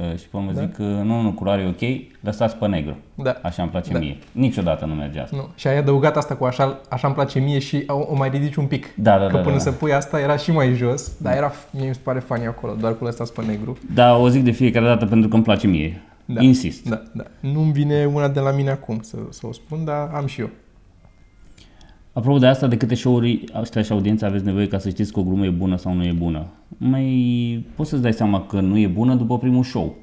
S2: Așa.
S1: Uh, Și pe urmă
S2: Da.
S1: zic, uh, nu, nu, culoare e ok, lăsați pe negru.
S2: Da.
S1: Așa îmi place
S2: Da.
S1: mie. Niciodată nu merge asta.
S2: Nu. Și ai adăugat asta cu așa, așa îmi place mie și o, o mai ridici un pic.
S1: Da, da,
S2: Că
S1: da.
S2: până
S1: da,
S2: să
S1: da.
S2: pui asta era și mai jos, dar era, mie mi se pare funny acolo, doar cu lăsați pe negru.
S1: Da, o zic de fiecare dată pentru că îmi place mie.
S2: Da.
S1: Insist.
S2: Da, da. Nu-mi vine una de la mine acum să, să o spun, dar am și eu.
S1: Apropo de asta, de câte show-uri ăștia și audiența aveți nevoie ca să știți că o glumă e bună sau nu e bună? Mai poți să-ți dai seama că nu e bună după primul show,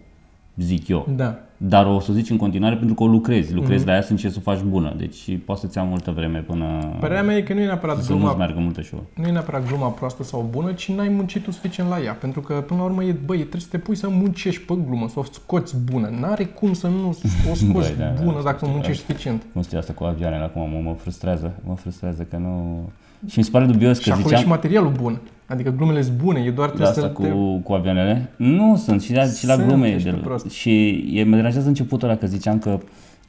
S1: zic eu.
S2: Da.
S1: Dar o să zici în continuare pentru că o lucrezi. Lucrezi
S2: Mhm.
S1: la ea să încerci să o faci bună. Deci poate să-ți ia multă vreme până
S2: Părerea mea e că nu e neapărat
S1: să nu-ți
S2: gluma,
S1: meargă multe show
S2: nu e neapărat gluma proastă sau bună, ci n-ai muncit tu suficient la ea. Pentru că, până la urmă, e, băi, trebuie să te pui să muncești pe glumă, să o scoți bună. N-are cum să nu o scoți
S1: Băi, da, da,
S2: bună
S1: da,
S2: dacă
S1: știu,
S2: nu muncești suficient.
S1: Cum știu asta cu avioanele acum, mă, mă frustrează. Mă frustrează că nu... Și mi se pare dubios
S2: Și
S1: că
S2: acolo e și
S1: ziceam...
S2: materialul bun. Adică glumele sunt bune, e doar
S1: La
S2: trebuie
S1: asta
S2: să
S1: cu,
S2: te...
S1: cu avioanele? Nu sunt, și la, și la
S2: Sunt,
S1: glume.
S2: ești
S1: De,
S2: tu prost.
S1: și e, mă deranjează începutul ăla că ziceam că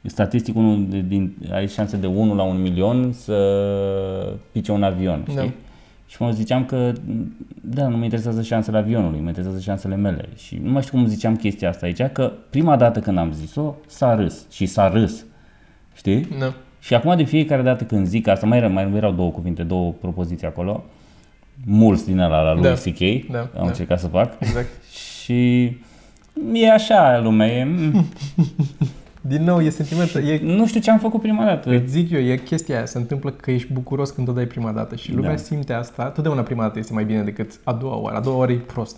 S1: statistic unul de- din, ai șanse de 1 la 1 milion să pice un avion, știi?
S2: Da.
S1: Și mă ziceam că, da, nu mă interesează șansele avionului, mă interesează șansele mele. Și nu mai știu cum ziceam chestia asta aici, că prima dată când am zis-o, s-a râs. Și s-a râs. Știi?
S2: Da.
S1: Și acum de fiecare dată când zic asta, mai, era, mai erau două cuvinte, două propoziții acolo, mulți din ăla la lui
S2: Da.
S1: CK,
S2: Da,
S1: am
S2: da.
S1: încercat să fac,
S2: Exact.
S1: și e așa lumea, e, mm,
S2: Din nou, e sentimentul. E,
S1: nu știu ce am făcut prima dată.
S2: îți zic eu, e chestia aia. Se întâmplă că ești bucuros când o dai prima dată și lumea
S1: Da.
S2: simte asta. Totdeauna prima dată este mai bine decât a doua oară. A doua oară e prost.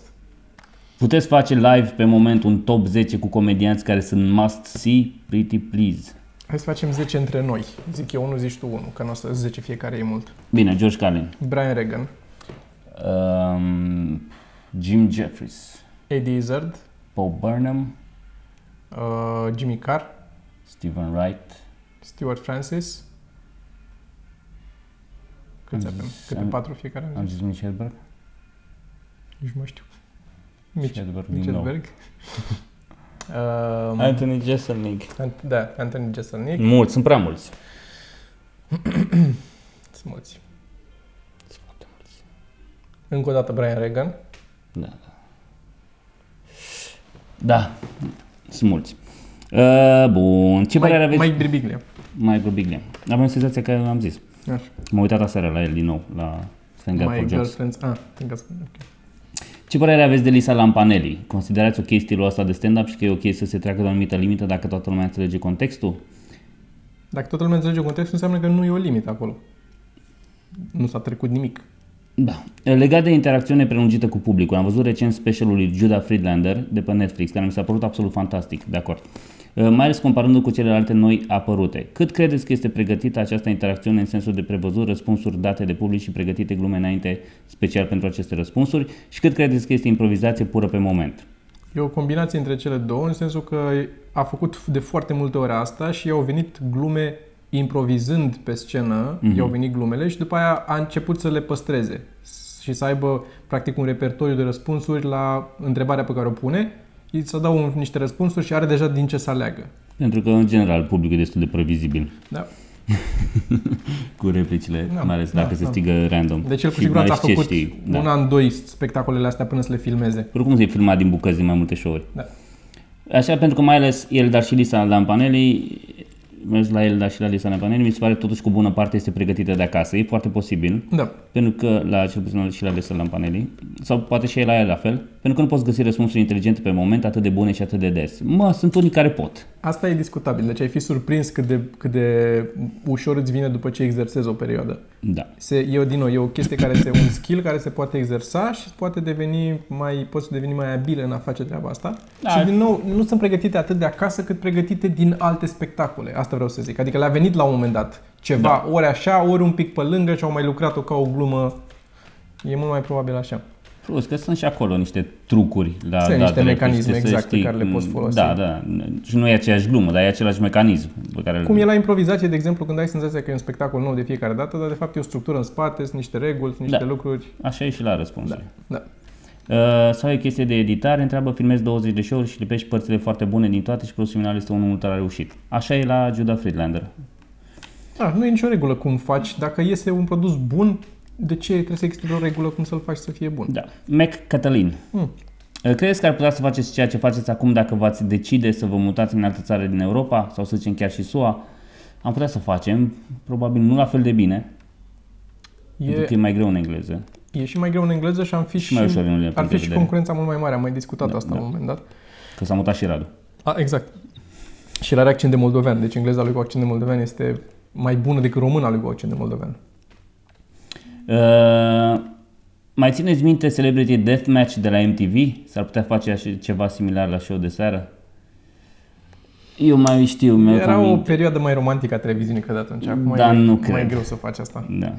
S1: Puteți face live pe moment un top 10 cu comedianți care sunt must see, pretty please.
S2: Hai să facem 10 între noi. Zic eu 1, zici tu 1, că nu o să 10 fiecare e mult.
S1: Bine, George Carlin,
S2: Brian Regan,
S1: um, Jim Jeffries,
S2: Eddie Izzard,
S1: Paul Burnham,
S2: uh, Jimmy Carr,
S1: Stephen Wright,
S2: Stuart Francis. Câți
S1: Am
S2: avem?
S1: zis-
S2: Câte
S1: am-
S2: patru fiecare?
S1: am zis Mitch Hedberg?
S2: Nici nu mai știu. Mitch,
S1: Hedberg din nou.
S2: Mitchellberg. um,
S1: Anthony Jeselnik.
S2: Ant- da, Anthony Jeselnik.
S1: Mulți, sunt prea mulți.
S2: Sunt mulți. Încă o dată Brian Regan.
S1: Da. Da, sunt mulți. Uh, bun, ce părere aveți?
S2: Mike Birbiglia.
S1: Mai Birbiglia. Avem senzația că am zis.
S2: Așa.
S1: M-am uitat aseară la el din nou, la Thank God
S2: My
S1: for Jokes.
S2: girlfriend's... Ah, think that's... Okay.
S1: Ce părere aveți de Lisa Lampanelli? Considerați ok stilul ăsta de stand-up și că e ok să se treacă de o anumită limită dacă toată lumea înțelege contextul?
S2: Dacă toată lumea înțelege contextul, înseamnă că nu e o limită acolo. Nu s-a trecut nimic.
S1: Da. Legat de interacțiune prelungită cu publicul, am văzut recent specialul lui Judah Friedlander de pe Netflix, care mi s-a părut absolut fantastic, de acord. Uh, Mai ales comparându cu celelalte noi apărute. Cât credeți că este pregătită această interacțiune în sensul de prevăzut răspunsuri date de public și pregătite glume înainte special pentru aceste răspunsuri? Și cât credeți că este improvizație pură pe moment?
S2: E o combinație între cele două, în sensul că a făcut de foarte multe ori asta și i-au venit glume improvizând pe scenă,
S1: Mhm.
S2: i-au venit glumele și după aia a început să le păstreze și să aibă practic un repertoriu de răspunsuri la întrebarea pe care o pune, îi să dau un, niște răspunsuri și are deja din ce să aleagă.
S1: Pentru că, în general, publicul e destul de previzibil
S2: Da.
S1: cu replicile,
S2: Da,
S1: mai ales
S2: da,
S1: dacă se
S2: da.
S1: stigă random.
S2: Deci el cu
S1: Și
S2: siguranță a
S1: mai știi ce
S2: făcut
S1: știi, da.
S2: un an, doi spectacolele astea până să le filmeze.
S1: Oricum se filmat din bucăți din mai multe show-uri.
S2: Da.
S1: Așa, pentru că mai ales el, dar și Lisa Lampanelli, mers la el, dar și la Lisa Lampanelli, mi se pare totuși că o bună parte este pregătită de acasă. E foarte posibil,
S2: Da.
S1: pentru că la cel puțin și la Lisa Lampanelli, sau poate și la el la fel, pentru că nu poți găsi răspunsuri inteligente pe moment atât de bune și atât de des. Mă, sunt unii care pot.
S2: Asta e discutabil. Deci ai fi surprins cât de, cât de ușor îți vine după ce exersezi o perioadă.
S1: Da.
S2: Se, e, din nou, e o chestie care se, un skill care se poate exersa și poate deveni mai, poți deveni mai abil în a face treaba asta.
S1: Da.
S2: Și din nou, nu sunt pregătite atât de acasă cât pregătite din alte spectacole. Asta vreau să zic. Adică le-a venit la un moment dat ceva, da. ori așa, ori un pic pe lângă și au mai lucrat-o ca o glumă. E mult mai probabil așa.
S1: Plus că sunt și acolo niște trucuri la
S2: Sunt niște
S1: datele,
S2: mecanisme
S1: știi, să
S2: exact pe
S1: știi
S2: care le
S1: cum-
S2: poți folosi.
S1: Da, da. Și nu e aceeași glumă, dar e același mecanism pe care
S2: Cum e la improvizație, de exemplu, când ai senzația că e un spectacol nou de fiecare dată, dar de fapt e o structură în spate, sunt niște reguli, sunt niște
S1: Da.
S2: lucruri.
S1: Așa e și la răspunsuri.
S2: Da.
S1: Uh, sau e chestie de editare, întreabă, filmezi 20 de show-uri și lipești părțile foarte bune din toate și produsul final este unul mult reușit. Așa e la Judah Friedlander.
S2: Da, nu e nicio regulă cum faci. Dacă este un produs bun, de ce trebuie să existe o regulă cum să-l faci să fie bun?
S1: Da. Mac Catalin.
S2: Hmm.
S1: Uh, Credeți că ar putea să faceți ceea ce faceți acum dacă v-ați decide să vă mutați în altă țară din Europa sau să zicem chiar și SUA? Am putea să facem, probabil nu la fel de bine, e... pentru că e mai greu în engleză.
S2: E și mai greu în engleză și am fi și,
S1: mai ușor în unele
S2: ar
S1: puncte
S2: fi
S1: de
S2: și
S1: vedere.
S2: concurența mult mai mare. Am mai discutat
S1: Da,
S2: asta
S1: da.
S2: la un moment dat.
S1: Că s-a mutat și Radu.
S2: A, exact. Și el are accent de moldovean, deci engleza lui cu accent de moldovean este mai bună decât româna lui cu accent de moldovean.
S1: Uh, mai țineți minte Celebrity Deathmatch de la MTV? S-ar putea face așa ceva similar la show de seară? Eu mai știu, mi
S2: Era o
S1: aminte.
S2: perioadă mai romantică a televiziunii, cred atunci. Acum
S1: Da,
S2: e
S1: nu
S2: mai
S1: cred.
S2: greu să faci asta.
S1: Da.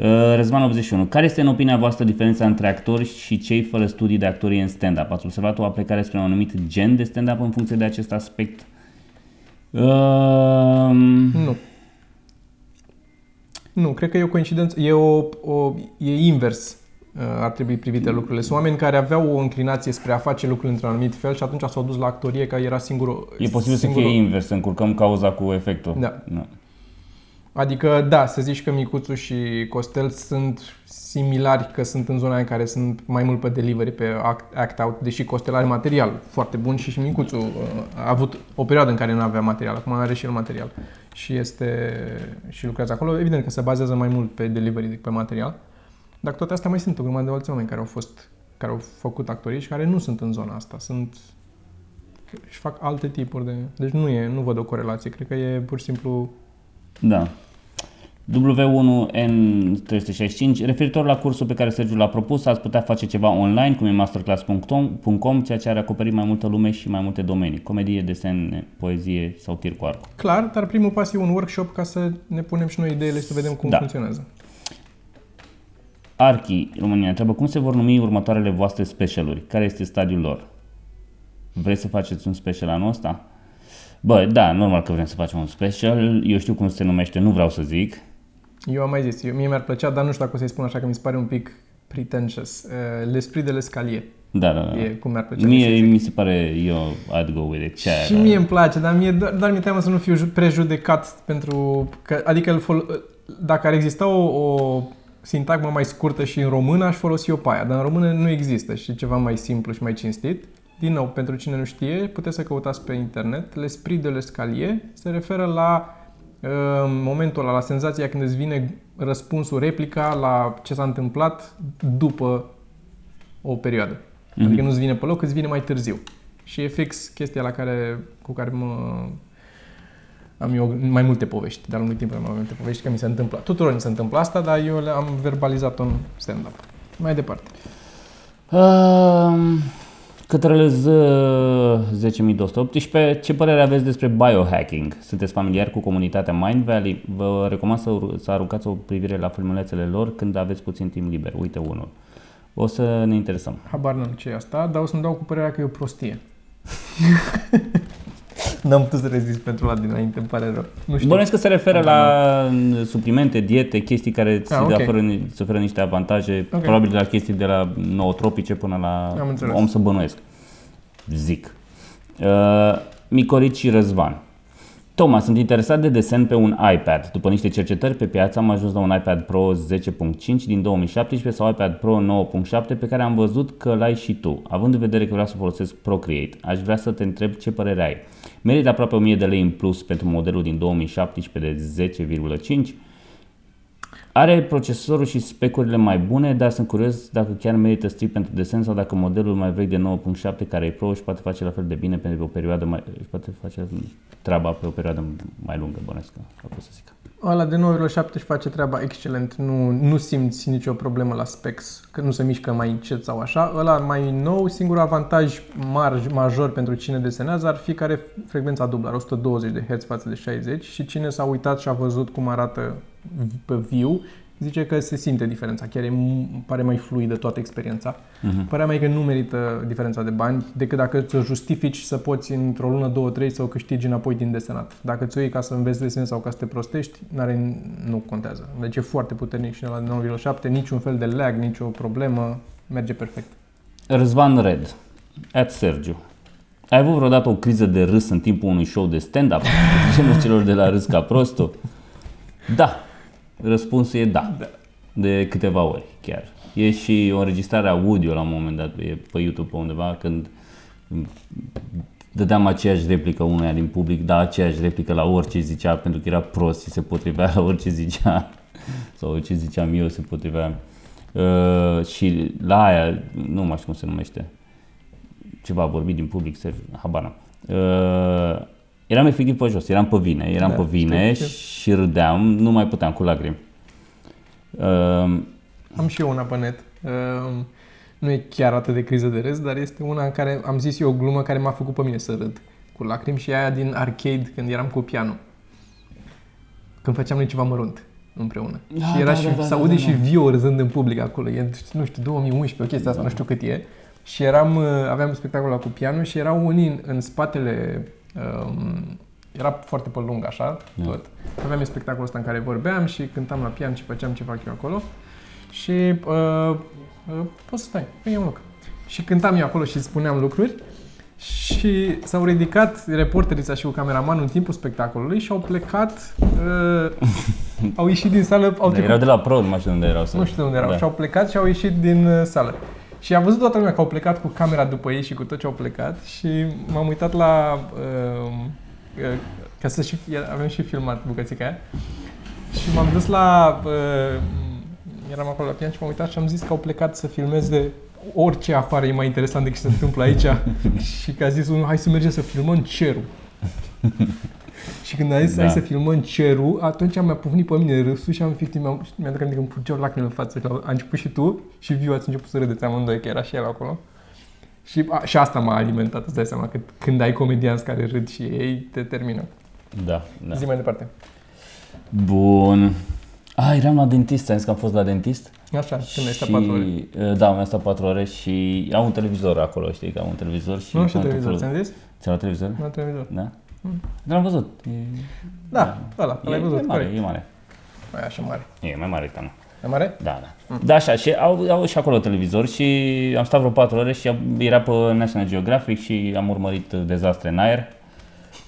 S1: Uh, Răzvan 81. Care este în opinia voastră diferența între actori și cei fără studii de actorie în stand-up? Ați observat o aplicare spre un anumit gen de stand-up în funcție de acest aspect? Uh,
S2: Nu. Nu, cred că e o coincidență, e, o, o, e invers uh, ar trebui privite lucrurile. Sunt oameni care aveau o înclinație spre a face lucrurile într-un anumit fel și atunci s-au dus la actorie că era singurul...
S1: e posibil să
S2: singurul,
S1: fie invers, să încurcăm cauza cu efectul.
S2: Da.
S1: da.
S2: Adică, da, să zici că Micuțu și Costel sunt similari, că sunt în zona în care sunt mai mult pe delivery, pe act, act out, deși Costel are material foarte bun și și Micuțu uh, a avut o perioadă în care nu avea material, acum are și el material. Și este și lucrează acolo. Evident că se bazează mai mult pe delivery decât pe material, dar cu toate astea mai sunt o grămadă de alți oameni care au fost, care au făcut actorii și care nu sunt în zona asta, sunt și fac alte tipuri de... Deci nu e, nu văd o corelație, cred că e pur și simplu
S1: Da. W1N365, referitor la cursul pe care Sergiu l-a propus, ați putea face ceva online, cum e masterclass.com, ceea ce ar acoperi mai multă lume și mai multe domenii. Comedie, desen, poezie sau tir cu arc.
S2: Clar, dar primul pas e un workshop ca să ne punem și noi ideile și să vedem cum
S1: Da.
S2: funcționează.
S1: Archi, România, întreabă cum se vor numi următoarele voastre specialuri? Care este stadiul lor? Vreți să faceți un special anul ăsta? Bă, da, normal că vrem să facem un special. Eu știu cum se numește, nu vreau să zic.
S2: Eu am mai zis, eu, mie mi-ar plăcea, dar nu știu dacă o să-i spun așa, că mi se pare un pic pretentious. Uh, L'esprit de l'escalier
S1: Da, da, da.
S2: e cum mi-ar plăcea.
S1: Mie
S2: să zic.
S1: mi se pare, eu I'd go with it. Ce
S2: Și mie îmi place, dar mie doar, doar mi-e teamă să nu fiu ju- prejudecat pentru... Că, adică îl fol- dacă ar exista o, o sintagmă mai scurtă și în română, aș folosi-o pe aia, dar în română nu există și ceva mai simplu și mai cinstit. Din nou, pentru cine nu știe, puteți să căutați pe internet. L'esprit de l'escalier se referă la uh, momentul ăla, la senzația când îți vine răspunsul, replica la ce s-a întâmplat după o perioadă.
S1: Mhm.
S2: Adică nu-ți vine pe loc, îți vine mai târziu. Și e fix chestia la care, cu care mă... Am eu mai multe povești, de-a lungul timpului am mai multe povești, că mi se întâmplă. Tuturor mi se întâmplă asta, dar eu le-am verbalizat-o în stand-up. Mai departe.
S1: Um, Cătrăle Z 10218, ce părere aveți despre biohacking? Sunteți familiar cu comunitatea Mind Valley? Vă recomand să, ur- să aruncați o privire la filmulețele lor când aveți puțin timp liber. Uite unul. O să ne interesăm.
S2: Habar n-am ce e asta, dar o să-mi dau cu părerea că e o prostie. N-am putut să rezist pentru la dinainte, îmi pare rău. Nu știu.
S1: Bănuiesc că se referă la mm, suplimente, diete, chestii care ți
S2: Ah,
S1: ah,
S2: ok.
S1: oferă, îți oferă niște avantaje,
S2: Ok.
S1: probabil de la chestii de la nootropice până la
S2: Am înțeles.
S1: om să bănuiesc. Zic. Uh, Micorici și Răzvan. Toma, sunt interesat de desen pe un iPad. După niște cercetări pe piață am ajuns la un iPad Pro 10.5 din 2017 sau iPad Pro 9.7 pe care am văzut că l-ai și tu. Având în vedere că vreau să folosesc Procreate, aș vrea să te întreb ce părere ai. Merită aproape 1000 de lei în plus pentru modelul din 2017 de 10,5? Are procesorul și specurile mai bune, dar sunt curios dacă chiar merită strict pentru desen sau dacă modelul mai vechi de 9.7 care e Pro își poate face la fel de bine pentru o perioadă mai, își poate face treaba pe o perioadă mai lungă, bănesc că a fost să zic.
S2: Ăla de 9,7 își face treaba excelent, nu, nu simți nicio problemă la specs, că nu se mișcă mai încet sau așa. Ăla mai nou, singurul avantaj mar, major pentru cine desenează ar fi care frecvența dublă, are 120 de Hz față de 60 și cine s-a uitat și a văzut cum arată pe view, zice că se simte diferența, chiar e, pare mai fluidă toată experiența.
S1: Mhm.
S2: Părea mea că nu merită diferența de bani decât dacă ți-o justifici să poți într-o lună, două, trei să o câștigi înapoi din desenat. Dacă ți-o iei ca să înveți desen sau ca să te prostești, n-are, nu contează. Deci e foarte puternic și la 9,7, niciun fel de lag, nicio problemă, merge perfect.
S1: Răzvan Red, at Sergiu. Ai avut vreodată o criză de râs în timpul unui show de stand-up? Genul celor de la râs ca prostul? Da. Răspunsul e da.
S2: Da.
S1: De câteva ori chiar. E și o înregistrare audio la un moment dat e pe YouTube pe undeva când dădeam aceeași replică unuia din public, da, aceeași replică la orice zicea, pentru că era prost și se potrivea la orice zicea sau ce ziceam eu se potrivea. Uh, și la aia, nu mai știu cum se numește, ceva vorbit din public, se, habar n-am. Uh, eram efectiv pe jos, eram pe vine, eram
S2: Da,
S1: pe vine
S2: știu,
S1: și râdeam, nu mai puteam cu lacrimi. Uh,
S2: Am și eu una pe net. Uh, nu e chiar atât de criză de râs, dar este una în care am zis eu o glumă care m-a făcut pe mine să râd cu lacrimi și aia din arcade când eram cu pianul. Când făceam noi ceva mărunt împreună.
S1: Da,
S2: și era
S1: da,
S2: și,
S1: da, da,
S2: se aude
S1: da,
S2: și
S1: da.
S2: Vio râzând în public acolo. E, nu știu, 2011, o chestie asta,
S1: Da.
S2: nu știu cât e. Și eram, uh, aveam spectacolul ăla cu pianul și erau unii în, în spatele um, era foarte pe lung așa,
S1: Da.
S2: tot. Aveam spectacolul ăsta în care vorbeam și cântam la pian și făceam ce fac eu acolo. Și uh, uh, poți să stai, păi un loc. Și cântam eu acolo și spuneam lucruri și s-au ridicat reporterii și cu cameramanul în timpul spectacolului și au plecat, uh, au ieșit din sală, au
S1: Dar
S2: trecut
S1: erau de la Pro, nu mai știu unde erau. Sau...
S2: nu știu de unde erau.
S1: Da.
S2: Și au plecat și au ieșit din uh, sală. Și a văzut toată lumea că au plecat cu camera după ei și cu tot ce au plecat și m-am uitat la... Uh, uh, ca să și... Avem și filmat bucățica aia. Și m-am dus la... Uh, eram acolo la pian și m-am uitat și am zis că au plecat să filmeze orice afară e mai interesant decât ce se întâmplă aici. și că a zis unul, hai să mergem să filmăm cerul. Și când a zis
S1: Da.
S2: hai să filmăm cerul, atunci mi-a pufnit pe mine râsul și am efectiv, mi-am, mi-am dat aminte că îmi fugeau lacrimile în față. Și la- A început și tu și Viu ați început să râdeți amândoi, că era și el acolo. Și, a, și asta m-a alimentat, îți dai seama, că când ai comedianți care râd și ei, te termină.
S1: Da,
S2: Da.
S1: da.
S2: Zi mai departe.
S1: Bun. A, eram la dentist, am zis că am fost la dentist.
S2: Așa, când ai stat
S1: și,
S2: patru ore.
S1: uh, Da, mi-am stat 4 ore și am un televizor acolo, știi, că am un televizor și...
S2: Nu știu
S1: am tot
S2: televizor,
S1: felul-
S2: ți-am zis?
S1: Ți-am luat televizor?
S2: Nu televizor.
S1: Da?
S2: Mm.
S1: Dar am văzut. E,
S2: Da, ăla, l-ai
S1: e,
S2: văzut,
S1: e mare,
S2: corect.
S1: e mare.
S2: Mai așa mare.
S1: E mai mare ca nu.
S2: E mare?
S1: Da, da. Da, așa, și au, au și acolo televizor și am stat vreo 4 ore și era pe National Geographic și am urmărit dezastre în aer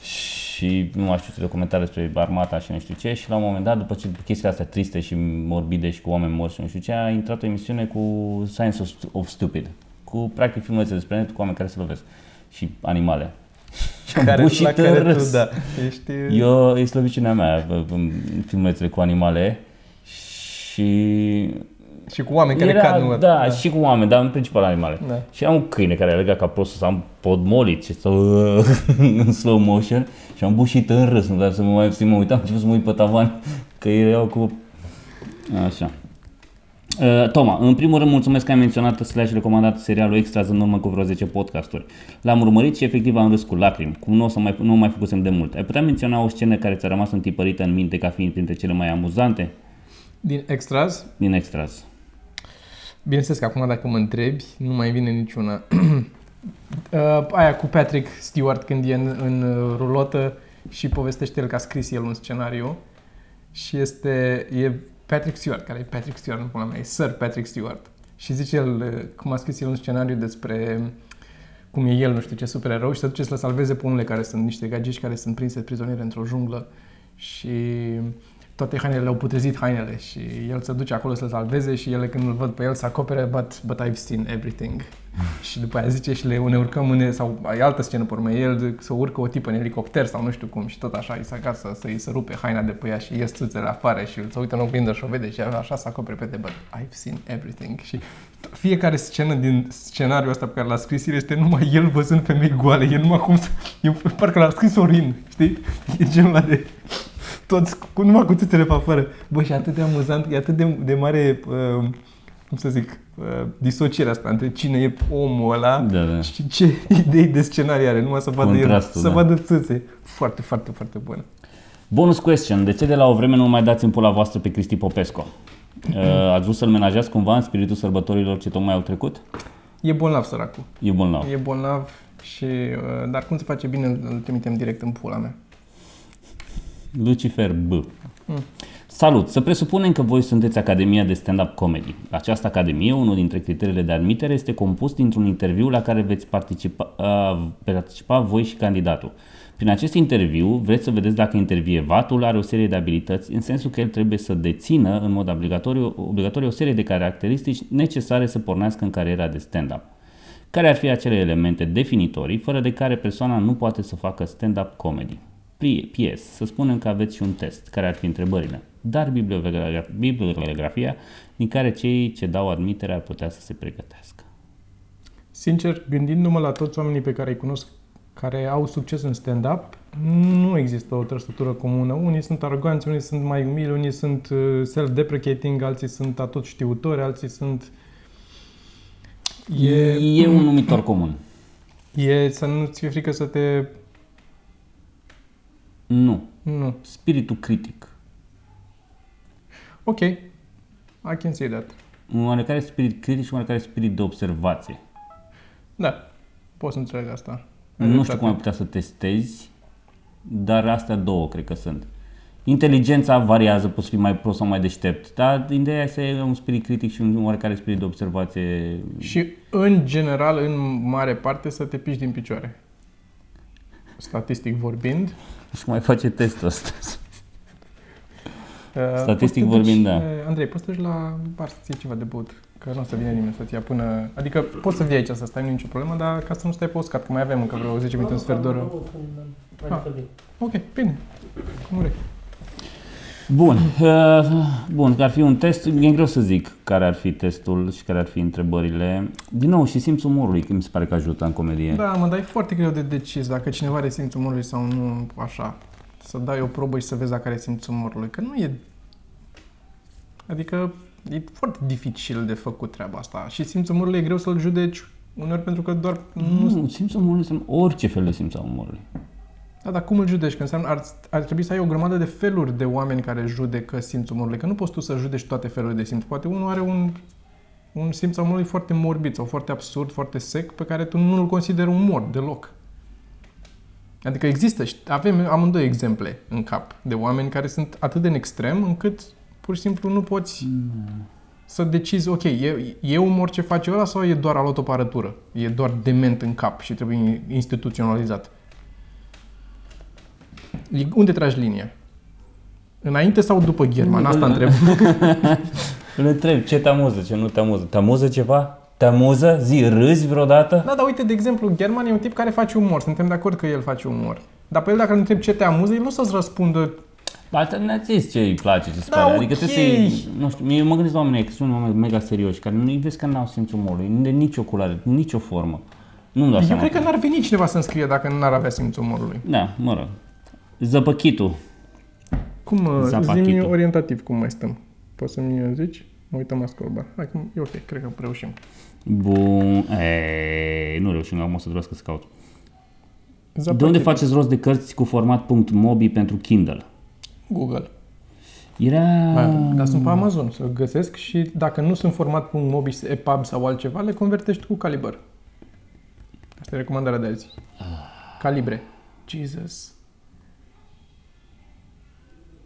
S1: și nu mai știu ce documentare despre armata și nu știu ce și la un moment dat, după ce chestiile astea triste și morbide și cu oameni morți și nu știu ce, a intrat o emisiune cu Science of, of Stupid, cu practic filmulețe despre net cu oameni care se lovesc și animale. Și am
S2: Care,
S1: bușit
S2: la
S1: în
S2: care tu,
S1: râs.
S2: da, ești...
S1: Eu, e slăbiciunea mea, bă, bă, filmulețele cu animale și
S2: Și cu oameni care
S1: era,
S2: cad, nu
S1: da, și cu oameni, dar în principal animale.
S2: Da.
S1: Și am un câine care a legat ca prostul să am podmolit și să în slow motion și am bușit în râs, nu dar să mă mai să mă uitam, am început să mă uit pe tavan că erau cu... Așa. Uh, Toma, în primul rând mulțumesc că ai menționat slash recomandat serialul Extras în urmă cu vreo 10 podcasturi. L-am urmărit și efectiv am râs cu lacrimi, cum nu o să mai, nu o mai făcusem de mult. Ai putea menționa o scenă care ți-a rămas întipărită în minte ca fiind printre cele mai amuzante
S2: Din extras,
S1: din Extras?
S2: Bineînțeles că acum dacă mă întrebi, nu mai vine niciuna. uh, aia cu Patrick Stewart când e în, în uh, rulotă și povestește el că a scris el un scenariu și este, e Patrick Stewart, care e Patrick Stewart, nu pula mea, e Sir Patrick Stewart. Și zice el, uh, cum a scris el un scenariu despre cum e el, nu știu ce, supererou și se duce să-l salveze pe unele care sunt niște gagici care sunt prinse prizoniere într-o junglă și toate hainele le-au putrezit hainele și el se duce acolo să-l salveze și ele când îl văd pe el se acopere but, but I've seen everything. Și după aia zice și le, ne urcăm în, sau e altă scenă pe urmă, el să urcă o tipă în elicopter sau nu știu cum și tot așa îi se acasă să îi se rupe haina de pe ea și ies țâțele afară și îl se uită în oglindă și o vede și așa se acopere pe de but I've seen everything și fiecare scenă din scenariul ăsta pe care l-a scris el este numai el văzând femei goale, e numai cum să, e, parcă l-a scris Sorin, știi? E genul ăla de toți cu, numai cu țâțele pe afară. Bă, și atât de amuzant, e atât de, de mare, uh, cum să zic, uh, disocierea asta între cine e omul ăla
S1: Da, da.
S2: și ce idei de scenarii are, numai să vadă el,
S1: Contrastul,
S2: să
S1: da.
S2: vadă țâțe. Foarte, foarte, foarte bună.
S1: Bonus question. De ce de la o vreme nu mai dați în pula voastră pe Cristi Popescu? Uh, ați vrut să-l menajați cumva în spiritul sărbătorilor ce tocmai au trecut?
S2: E bolnav săracul.
S1: E bolnav.
S2: E bolnav și, uh, dar cum se face bine, îl îl trimitem direct în pula mea.
S1: Lucifer B.
S2: Mm.
S1: Salut! Să presupunem că voi sunteți Academia de Stand-Up Comedy. Această academie, unul dintre criteriile de admitere, este compus dintr-un interviu la care veți participa, uh, participa voi și candidatul. Prin acest interviu vreți să vedeți dacă intervievatul are o serie de abilități, în sensul că el trebuie să dețină în mod obligatoriu, obligatoriu o serie de caracteristici necesare să pornească în cariera de stand-up. Care ar fi acele elemente definitorii fără de care persoana nu poate să facă stand-up comedy? PS, să spunem că aveți și un test, care ar fi întrebările, dar bibliografia, bibliografia din care cei ce dau admitere ar putea să se pregătească.
S2: Sincer, gândindu-mă la toți oamenii pe care îi cunosc care au succes în stand-up, nu există o trăsătură comună. Unii sunt aroganți, unii sunt mai umili, unii sunt uh, self-deprecating, alții sunt atot știutori, alții sunt...
S1: E, e un numitor comun.
S2: E să nu-ți fie frică să te...
S1: Nu.
S2: Nu.
S1: Spiritul critic.
S2: Ok. I can say that.
S1: Un oarecare spirit critic și un oarecare spirit de observație.
S2: Da. Pot să înțeleg asta.
S1: Nu știu cum ai putea să testezi, dar astea două cred că sunt. Inteligența variază, poți fi mai prost sau mai deștept, dar ideea este să ai un spirit critic și un oarecare spirit de observație.
S2: Și în general, în mare parte, să te piși din picioare. Statistic vorbind.
S1: Și mai face testul ăsta.
S2: Uh,
S1: Statistic
S2: poți să te
S1: vorbind,
S2: duci,
S1: da.
S2: uh, Andrei, poți să te duci la bar să ții ceva de băut. Că nu o să vină nimeni să-ți ia până... Adică poți să vii aici să stai, nu e nicio problemă, dar ca să nu stai pe uscat, că mai avem încă vreo 10 minute, un sfert de oră. Ah. Ok, bine. Cum vrei.
S1: Bun, uh, bun, că ar fi un test, e greu să zic care ar fi testul și care ar fi întrebările. Din nou, și simțul umorului, că mi se pare că ajută în comedie.
S2: Da, mă, dar e foarte greu de decis dacă cineva are simțul umorului sau nu, așa. Să dai o probă și să vezi dacă are simțul umorului, că nu e... Adică e foarte dificil de făcut treaba asta și simțul umorului e greu să-l judeci uneori pentru că doar nu...
S1: Nu, simțul umorului înseamnă orice fel de simț al umorului.
S2: Da, dar cum îl judeci? Că înseamnă, ar, ar trebui să ai o grămadă de feluri de oameni care judecă simțul umorului, că nu poți tu să judeci toate felurile de simț. Poate unul are un, un simț al umorului foarte morbid sau foarte absurd, foarte sec, pe care tu nu îl consideri umor deloc. Adică există, și avem amândoi exemple în cap de oameni care sunt atât de în extrem încât pur și simplu nu poți să decizi, ok, e, e umor ce face ăla sau e doar alotopărătură? E doar dement în cap și trebuie instituționalizat? E- Unde tragi linia? Înainte sau după German? Asta întreb.
S1: Îl întreb, ce te amuză, ce nu te amuză? Te amuză ceva? Te amuză? Zi, râzi vreodată?
S2: Da, dar uite, de exemplu, German e un tip care face umor. Suntem de acord că el face umor. Dar pe el, dacă îl întreb ce te amuză, el nu o să-ți răspundă
S1: Ba, te- ne-a zis ce îi place, ce se
S2: Da,
S1: pare.
S2: ok.
S1: Adică trebuie să nu știu, eu mă gândesc la oamenii că sunt oameni mega serioși, care nu vezi că n-au simțul umorului, de nicio culoare, nicio formă. Nu-mi dau
S2: Eu
S1: seama.
S2: cred că n-ar veni cineva să înscrie dacă n-ar avea simțul umorului.
S1: Da, mă rog. Zăpăchitul.
S2: Cum, uh,
S1: Zapachitul.
S2: zi orientativ, cum mai stăm? Poți să-mi zici? Mă uităm la scorba. Hai, cum- e ok, cred că reușim.
S1: Bun. Ei, nu reușim, acum o să trebuiască să caut.
S2: Zapachitul.
S1: De unde faceți rost de cărți cu format .mobi pentru Kindle?
S2: Google.
S1: Era...
S2: Ah. Dar sunt pe Amazon, să găsesc și dacă nu sunt format .mobi, EPUB sau altceva, le convertești cu Calibre. Asta e recomandarea de azi. Calibre. Jesus.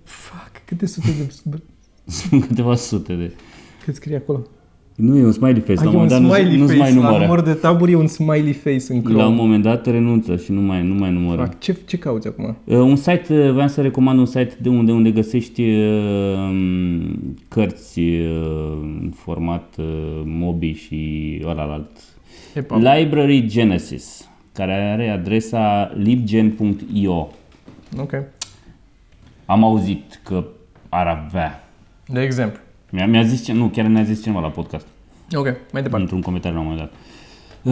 S2: Fuck, câte sute de...
S1: Sunt câteva sute de...
S2: Cât scrie acolo?
S1: Nu e un smiley face, la
S2: Ai,
S1: un
S2: e un
S1: moment dat nu,
S2: smiley
S1: nu-ți mai
S2: face, la
S1: numără.
S2: număr de taburi e un smiley face în Chrome.
S1: La un moment dat renunță și nu mai, nu mai numără.
S2: Fuck, ce, ce cauți acum?
S1: Uh, Un site, uh, vreau să recomand un site de unde, unde găsești uh, cărți uh, în format uh, Mobi și ălalt.
S2: EPUB.
S1: Library Genesis, care are adresa libgen.io.
S2: Ok.
S1: Am auzit că ar avea.
S2: De exemplu.
S1: Mi-a, mi-a zis, ce- nu, chiar ne-a zis cineva la podcast,
S2: Ok, mai departe.
S1: într-un comentariu la un moment dat.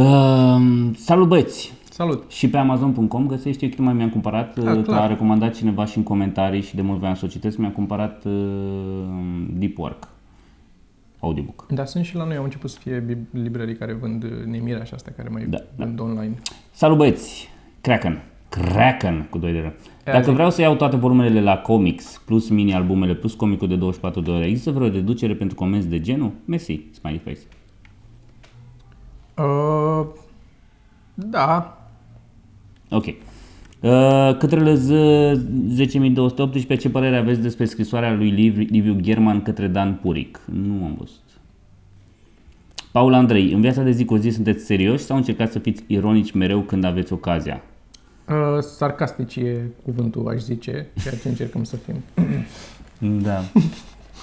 S1: Uh, salut băieți!
S2: Salut.
S1: Și pe Amazon.com găsești, eu mai mi-am cumpărat,
S2: Ah,
S1: că
S2: clar.
S1: a recomandat cineva și în comentarii și de mult voiam să o citesc, mi-am cumpărat uh, Deep Work, audiobook.
S2: Dar sunt și la noi, au început să fie bib- librării care vând uh, Nemirea și astea care mai
S1: Da,
S2: vând online.
S1: Salut băieți! Kraken! Kraken cu 2 de R. Dacă
S2: zic.
S1: vreau să iau toate volumele la comics, plus mini-albumele, plus comicul de 24 de ore, există vreo deducere pentru comenzi de genul? Mersi, smiley face.
S2: Uh, da.
S1: Ok. Uh, către Z 10218, ce părere aveți despre scrisoarea lui Liv- Liviu German către Dan Puric? Nu am văzut. Paul Andrei, în viața de zi cu zi sunteți serioși sau încercați să fiți ironici mereu când aveți ocazia?
S2: Uh, sarcastici e cuvântul, aș zice, ceea ce încercăm să fim.
S1: Da.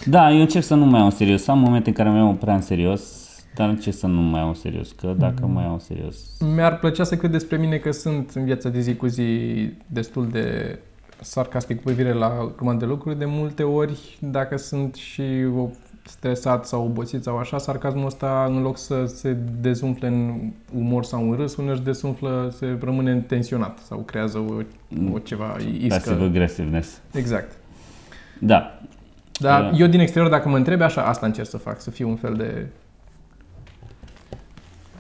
S1: Da, eu încerc să nu mai iau în serios. Am momente în care mă iau prea în serios, dar încerc să nu mai iau în serios, că dacă mă iau în serios...
S2: Mi-ar plăcea să cred despre mine că sunt în viața de zi cu zi destul de sarcastic cu privire la urmă de lucruri. De multe ori, dacă sunt și o- stresat sau obosit sau așa, sarcasmul ăsta, în loc să se dezumfle în umor sau în râs, uneori își dezumflă, se rămâne tensionat sau creează o, o ceva
S1: Passive
S2: iscă.
S1: aggressiveness.
S2: Exact.
S1: Da.
S2: Dar
S1: Da.
S2: eu din exterior, dacă mă întrebi, așa, asta încerc să fac, să fiu un fel de...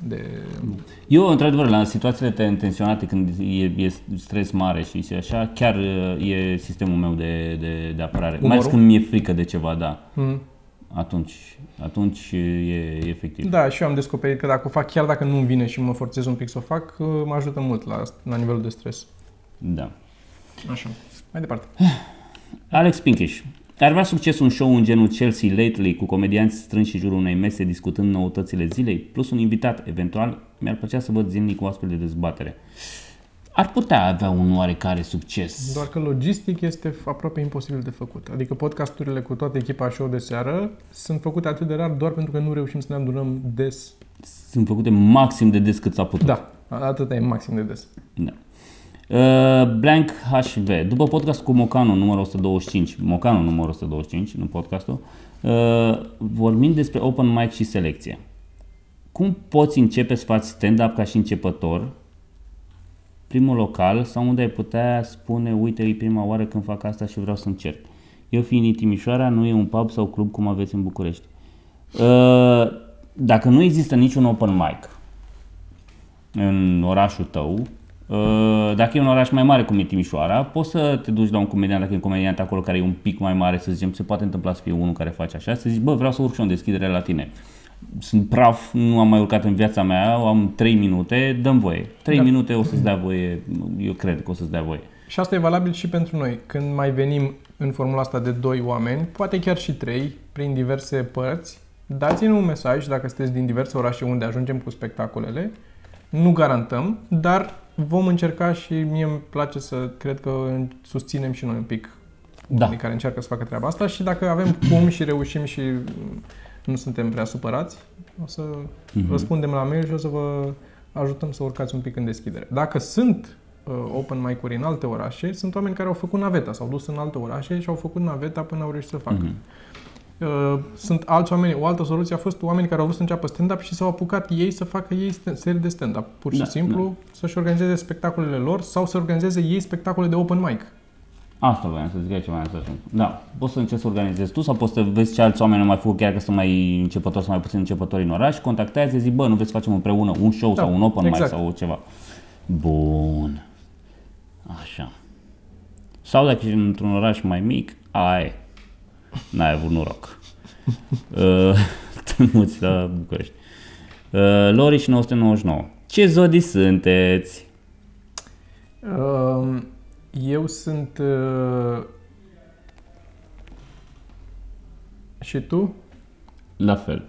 S2: de...
S1: Eu, într-adevăr, la situațiile te- tensionate, când e, e stres mare și, și așa, chiar uh, e sistemul meu de, de, de apărare. Mai ales
S2: Umorul?
S1: când mi-e frică de ceva, da.
S2: Mm.
S1: Atunci, atunci e, e efectiv.
S2: Da, și eu am descoperit că dacă o fac, chiar dacă nu-mi vine și mă forțez un pic să o fac, uh, mă ajută mult la, la nivelul de stres.
S1: da.
S2: Așa. Mai departe.
S1: Alex Pinkish. Ar vrea succes un show în genul Chelsea Lately cu comedianți strânși în jurul unei mese discutând noutățile zilei, plus un invitat, eventual, mi-ar plăcea să văd zilnic o astfel de dezbatere. Ar putea avea un oarecare succes.
S2: Doar că logistic este aproape imposibil de făcut. Adică podcasturile cu toată echipa show de seară sunt făcute atât de rar doar pentru că nu reușim să ne adunăm des.
S1: Sunt făcute maxim de des cât s-a putut.
S2: Da, atât e maxim de des.
S1: Da. Uh, Blank HV. După podcast cu Mocanu numărul 125, Mocanu numărul 125, nu podcastul, uh, vorbim despre open mic și selecție. Cum poți începe să faci stand-up ca și începător? Primul local sau unde ai putea spune, uite, e prima oară când fac asta și vreau să încerc. Eu fiind din Timișoara, nu e un pub sau club cum aveți în București. Uh, Dacă nu există niciun open mic în orașul tău, uh, dacă e un oraș mai mare cum e Timișoara, poți să te duci la un comediant, dacă e un comediant acolo care e un pic mai mare, să zicem, se poate întâmpla să fie unul care face așa, să zici, bă, vreau să urc și eu în deschidere la tine. Sunt praf, nu am mai urcat în viața mea, am 3 minute, dăm voie. 3
S2: Da.
S1: minute o să-ți dea voie, eu cred că o să-ți dea voie.
S2: Și asta e valabil și pentru noi. Când mai venim în formula asta de doi oameni, poate chiar și trei, prin diverse părți, dați-ne un mesaj dacă sunteți din diverse orașe unde ajungem cu spectacolele. Nu garantăm, dar vom încerca și mie îmi place să cred că susținem și noi un pic
S1: Da.
S2: oamenii care încearcă să facă treaba asta și dacă avem cum și reușim și nu suntem prea supărați, o să
S1: Mhm.
S2: răspundem la mail și o să vă ajutăm să urcați un pic în deschidere. Dacă sunt uh, open mic-uri în alte orașe, sunt oameni care au făcut naveta, s-au dus în alte orașe și au făcut naveta până au reușit să facă.
S1: Mhm.
S2: Uh, sunt alți oameni, o altă soluție a fost oameni care au vrut să înceapă stand-up și s-au apucat ei să facă ei st- serii de stand-up. Pur și
S1: Da,
S2: simplu să-și organizeze spectacolele lor sau să organizeze ei spectacole de open mic.
S1: Asta voiam să zic, aici voiam să ajung. Da, poți să încerci să organizezi tu sau poți să vezi ce alți oameni au mai făcut, chiar că sunt mai începători sau mai puțin începători în oraș, contactează, zic, bă, nu vreți să facem împreună un show
S2: Da,
S1: sau un open
S2: exact.
S1: mic sau ceva. Bun. Așa. Sau dacă ești într-un oraș mai mic, ai, n-ai avut noroc. Uh, Te muți la București. Uh, Loriș 999. Ce zodii sunteți?
S2: Um, Eu sunt... uh, Și tu?
S1: La fel.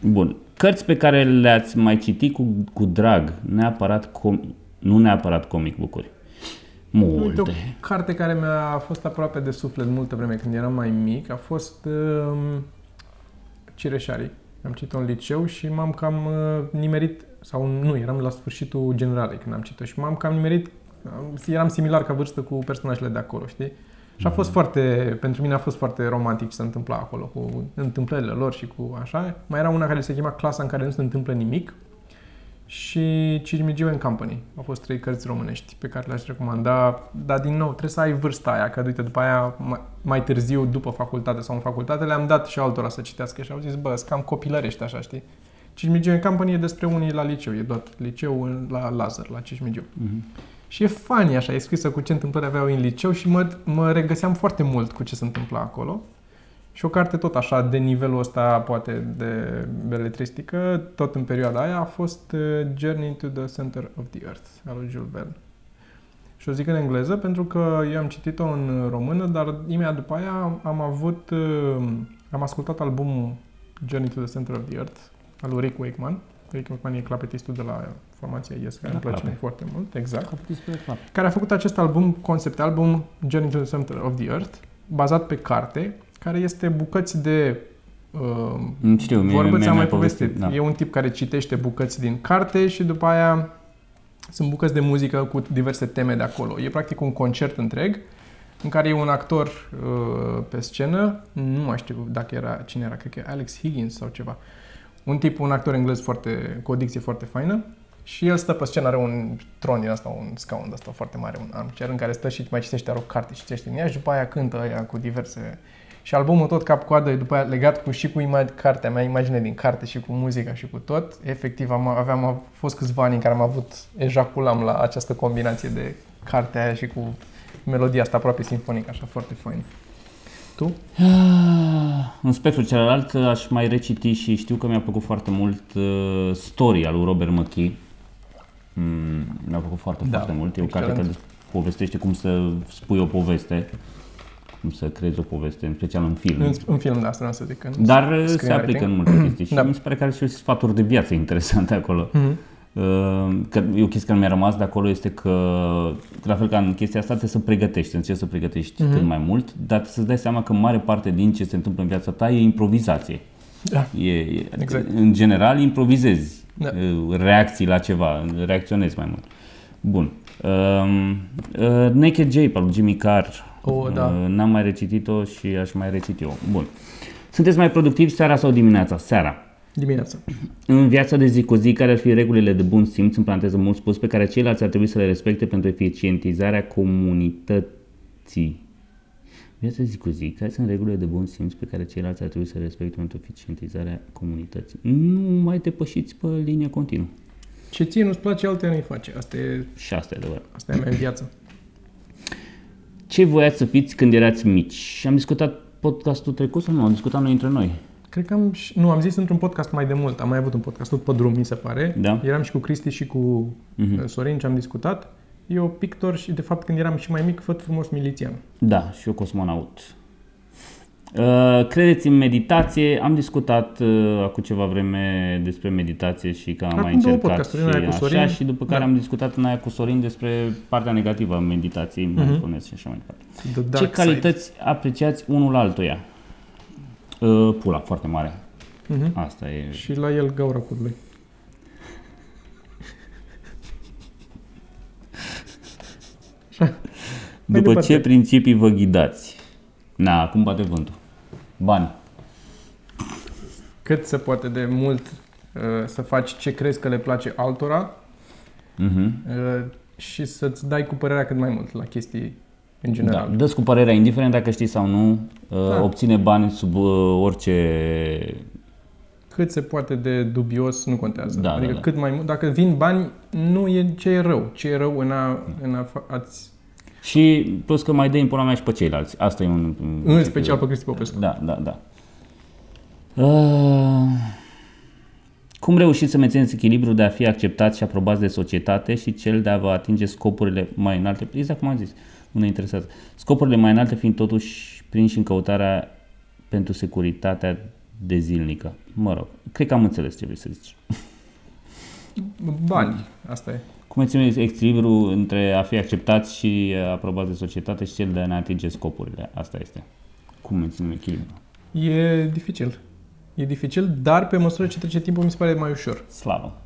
S1: Bun. Cărți pe care le-ați mai citit cu, cu drag, neapărat com- nu neapărat comic bucuri.
S2: Uite, o
S1: Multe.
S2: carte care mi-a fost aproape de suflet multă vreme când eram mai mic a fost um, Cireșarii. Am citit-o în liceu și m-am cam uh, nimerit, sau nu, eram la sfârșitul generalei când am citit-o și m-am cam nimerit, am- eram similar ca vârstă cu personajele de acolo, știi? Și a fost foarte, pentru mine a fost foarte romantic ce se întâmpla acolo, cu întâmplările lor și cu așa. Mai era una care se chema Clasa în care nu se întâmplă nimic și Cirmigiu and Company. Au fost trei cărți românești pe care le-aș recomanda, dar din nou trebuie să ai vârsta aia, că uite după aia mai, mai târziu, după facultate sau în facultate, le-am dat și altora să citească și au zis, bă, sunt cam copilărești așa, știi? Cismigiu and Company e despre unii la liceu, e doar liceu în- la Lazar, la Cismigiu.
S1: Mhm.
S2: Și e funny așa, e scrisă cu ce întâmplări aveau în liceu și mă, mă regăseam foarte mult cu ce se întâmpla acolo. Și o carte tot așa, de nivelul ăsta, poate de beletristică, tot în perioada aia, a fost uh, Journey to the Center of the Earth, al lui Jules Verne. Și o zic în engleză pentru că eu am citit-o în română, dar imediat după aia am avut, uh, am ascultat albumul Journey to the Center of the Earth al lui Rick Wakeman. Rick Wakeman e clapetistul de la formația Yes, care
S1: Da,
S2: îmi place
S1: clape.
S2: foarte mult, exact.
S1: Despre clap.
S2: Care a făcut acest album, concept album Journey to the Center of the Earth, bazat pe carte, care este bucăți de uh,
S1: Mm, Știu, mie,
S2: vorbă,
S1: mie
S2: ți-am
S1: mi-ai
S2: mai povestit.
S1: Da.
S2: E un tip care citește bucăți din carte și după aia sunt bucăți de muzică cu diverse teme de acolo. E practic un concert întreg în care e un actor uh, pe scenă, nu mai știu dacă era, cine era, cred că e Alex Higgins sau ceva. Un tip, un actor englez foarte, cu o dicție foarte faină și el stă pe scenă, are un tron din asta, un scaun de asta foarte mare, un armchair în care stă și mai citește, are o carte și citește în ea și după aia cântă aia cu diverse... Și albumul tot cap-coadă e după aia legat cu și cu imag- cartea mea, imagine din carte și cu muzica și cu tot. Efectiv, am, aveam, a fost câțiva ani în care am avut, ejaculam la această combinație de cartea aia și cu melodia asta aproape simfonică, așa foarte fain. Tu?
S1: Ah, În spectrul celălalt aș mai reciti și știu că mi-a plăcut foarte mult uh, Story al lui Robert McKee. Mm, mi-a plăcut foarte,
S2: Da,
S1: foarte mult. E o carte
S2: excelent.
S1: care povestește cum să spui o poveste, cum să creezi o poveste, în special în film.
S2: În, în film de asta, vreau să zic. În
S1: Dar uh, se
S2: screenwriting.
S1: aplică în multe chestii și
S2: Da.
S1: mi se pare că are și sfaturi de viață interesante acolo.
S2: Mhm.
S1: Uh, Că e o chestie care mi-a rămas de acolo este că, la fel ca în chestia asta, trebuie să pregătești, încerci să pregătești
S2: Mhm.
S1: cât mai mult, dar trebuie să-ți dai seama că mare parte din ce se întâmplă în viața ta e improvizație.
S2: Da.
S1: E, e,
S2: Exact.
S1: În general improvizezi
S2: Da.
S1: uh, reacții la ceva, reacționezi mai mult. Bun. Um, uh, Naked Jape al lui Jimmy Carr.
S2: Oh, da.
S1: Uh, n-am mai recitit-o și aș mai reciti eu. Bun. Sunteți mai productivi seara sau dimineața? Seara.
S2: Dimineața.
S1: În viața de zi cu zi, care ar fi regulile de bun simț, în paranteză mult spus, pe care ceilalți ar trebui să le respecte pentru eficientizarea comunității? Viața de zi cu zi, care sunt regulile de bun simț pe care ceilalți ar trebui să le respecte pentru eficientizarea comunității? Nu mai depășiți pe linie continuă.
S2: Ce ție nu-ți place, altea nu-i face. Asta e,
S1: Și asta e adevărat.
S2: asta e mea în viață.
S1: Ce voiați să fiți când erați mici? Și am discutat podcastul trecut sau nu? Am discutat noi între noi.
S2: Cred că am, și- nu, am zis într-un podcast mai de mult. Am mai avut un podcast tot pe drum, mi se pare.
S1: Da.
S2: Eram și cu Cristi și cu
S1: Mhm.
S2: uh, Sorin ce am discutat. Eu pictor și, de fapt, când eram și mai mic, făt frumos milițian.
S1: Da, și eu cosmonaut. Uh, credeți în meditație? Am discutat uh, acum ceva vreme despre meditație și că am
S2: Acum
S1: mai
S2: două
S1: încercat
S2: podcasturi,
S1: și
S2: în aia cu
S1: așa
S2: Sorin.
S1: și după care
S2: Da.
S1: am discutat în aia cu Sorin despre partea negativă a meditației,
S2: Mhm.
S1: mindfulness și așa mai departe.
S2: The
S1: Ce
S2: dark
S1: calități apreciați unul altuia? Uh, pula, foarte mare.
S2: Side. Mhm.
S1: Asta e.
S2: Și la el gaura codului. Așa. Mai
S1: După
S2: departe.
S1: ce principii vă ghidați? Na, acum bate vântul. Bani.
S2: Cât se poate de mult uh, să faci ce crezi că le place altora
S1: Mhm.
S2: uh, și să-ți dai cu părerea cât mai mult la chestii în
S1: Da,
S2: general.
S1: dă cu părerea, indiferent dacă știi sau nu, uh,
S2: Da.
S1: obține bani sub uh, orice
S2: Cât se poate de dubios nu contează.
S1: Da,
S2: adică
S1: da, da.
S2: cât mai mult, dacă vin bani, nu e ce e rău. Ce e rău în a, în a fa- ați,
S1: Și plus că mai dă în pula mea și pe ceilalți. Asta e un...
S2: în special pe Cristi Popescu.
S1: Da, da, da. Uh, cum reușiți să mențineți echilibru de a fi acceptați și aprobați de societate și cel de a vă atinge scopurile mai înalte? Exact cum am zis, nu ne interesează. Scopurile mai înalte fiind totuși prinși în căutarea pentru securitatea de zilnică. Mă rog, cred că am înțeles ce vrei să zici.
S2: Bani, asta e.
S1: Cum mențineți echilibru între a fi acceptați și aprobați de societate și cel de a ne atinge scopurile? Asta este. Cum menținem echilibru?
S2: E dificil. E dificil, dar pe măsură ce trece timpul mi se pare mai ușor.
S1: Slavă!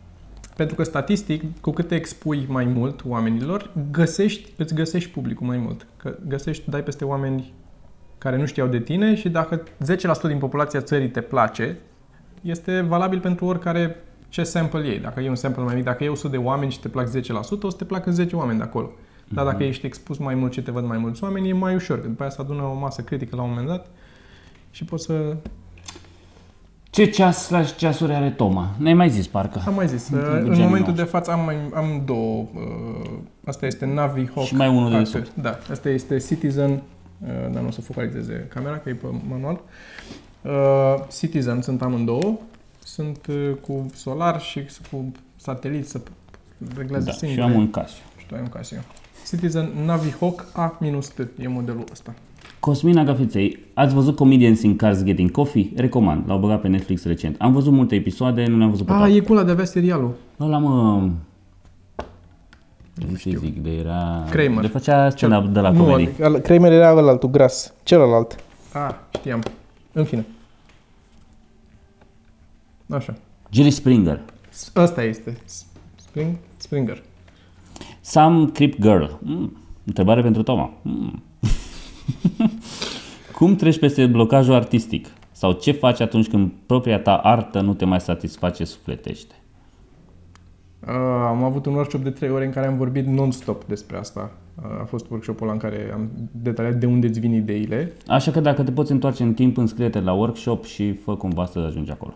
S2: Pentru că statistic, cu cât te expui mai mult oamenilor, găsești, îți găsești publicul mai mult. Că găsești, dai peste oameni care nu știau de tine și dacă 10% din populația țării te place, este valabil pentru oricare ce sample iei. Dacă e un sample mai mic, dacă e 100 de oameni și te plac 10%, o să te placă 10 oameni de acolo. Dar dacă ești expus mai mult și te văd mai mulți oameni, e mai ușor. Că după aia se adună o masă critică la un moment dat și poți să...
S1: Ce ceas slash ceasuri are Toma? Ne-ai mai zis, parcă.
S2: Am mai zis,
S1: În
S2: în
S1: genul
S2: momentul
S1: nostru.
S2: de față am, mai, am două. uh, Asta este Navi Hawk.
S1: Și mai unul de
S2: Archer.
S1: desubt.
S2: Da, asta este Citizen, uh, dar nu o să focalizeze camera, că e pe manual. Uh, Citizen sunt amândouă. Sunt uh, cu solar și cu satelit să reglează
S1: Da,
S2: singure.
S1: și eu am un Casio.
S2: Și și tu ai un Casio. Citizen Navihawk A-T e modelul ăsta.
S1: Cosmina Gafiței, ați văzut Comedians in Cars Getting Coffee? Recomand, l-au băgat pe Netflix recent. Am văzut multe episoade, nu le-am văzut pe
S2: Ah,
S1: toate.
S2: e cu ăla de avea serialul.
S1: Ăla mă... Nu știu zic, de era...
S2: Kramer.
S1: De făcea stand-up de la
S2: nu,
S1: comedy.
S2: al- Kramer era ălaltul gras. Celălalt. Ah, știam. În fine. Așa.
S1: Jerry Springer.
S2: S- Ăsta este. S- Spring, Springer.
S1: Sam Crip Girl. Mm. Întrebare pentru Toma. Mm. Cum treci peste blocajul artistic? Sau ce faci atunci când propria ta artă nu te mai satisface sufletește?
S2: Uh, am avut un workshop de 3 ore în care am vorbit non-stop despre asta. Uh, a fost workshopul ăla în care am detaliat de unde îți vin ideile.
S1: Așa că dacă te poți întoarce în timp, înscrie-te la workshop și fă cumva să ajungi acolo.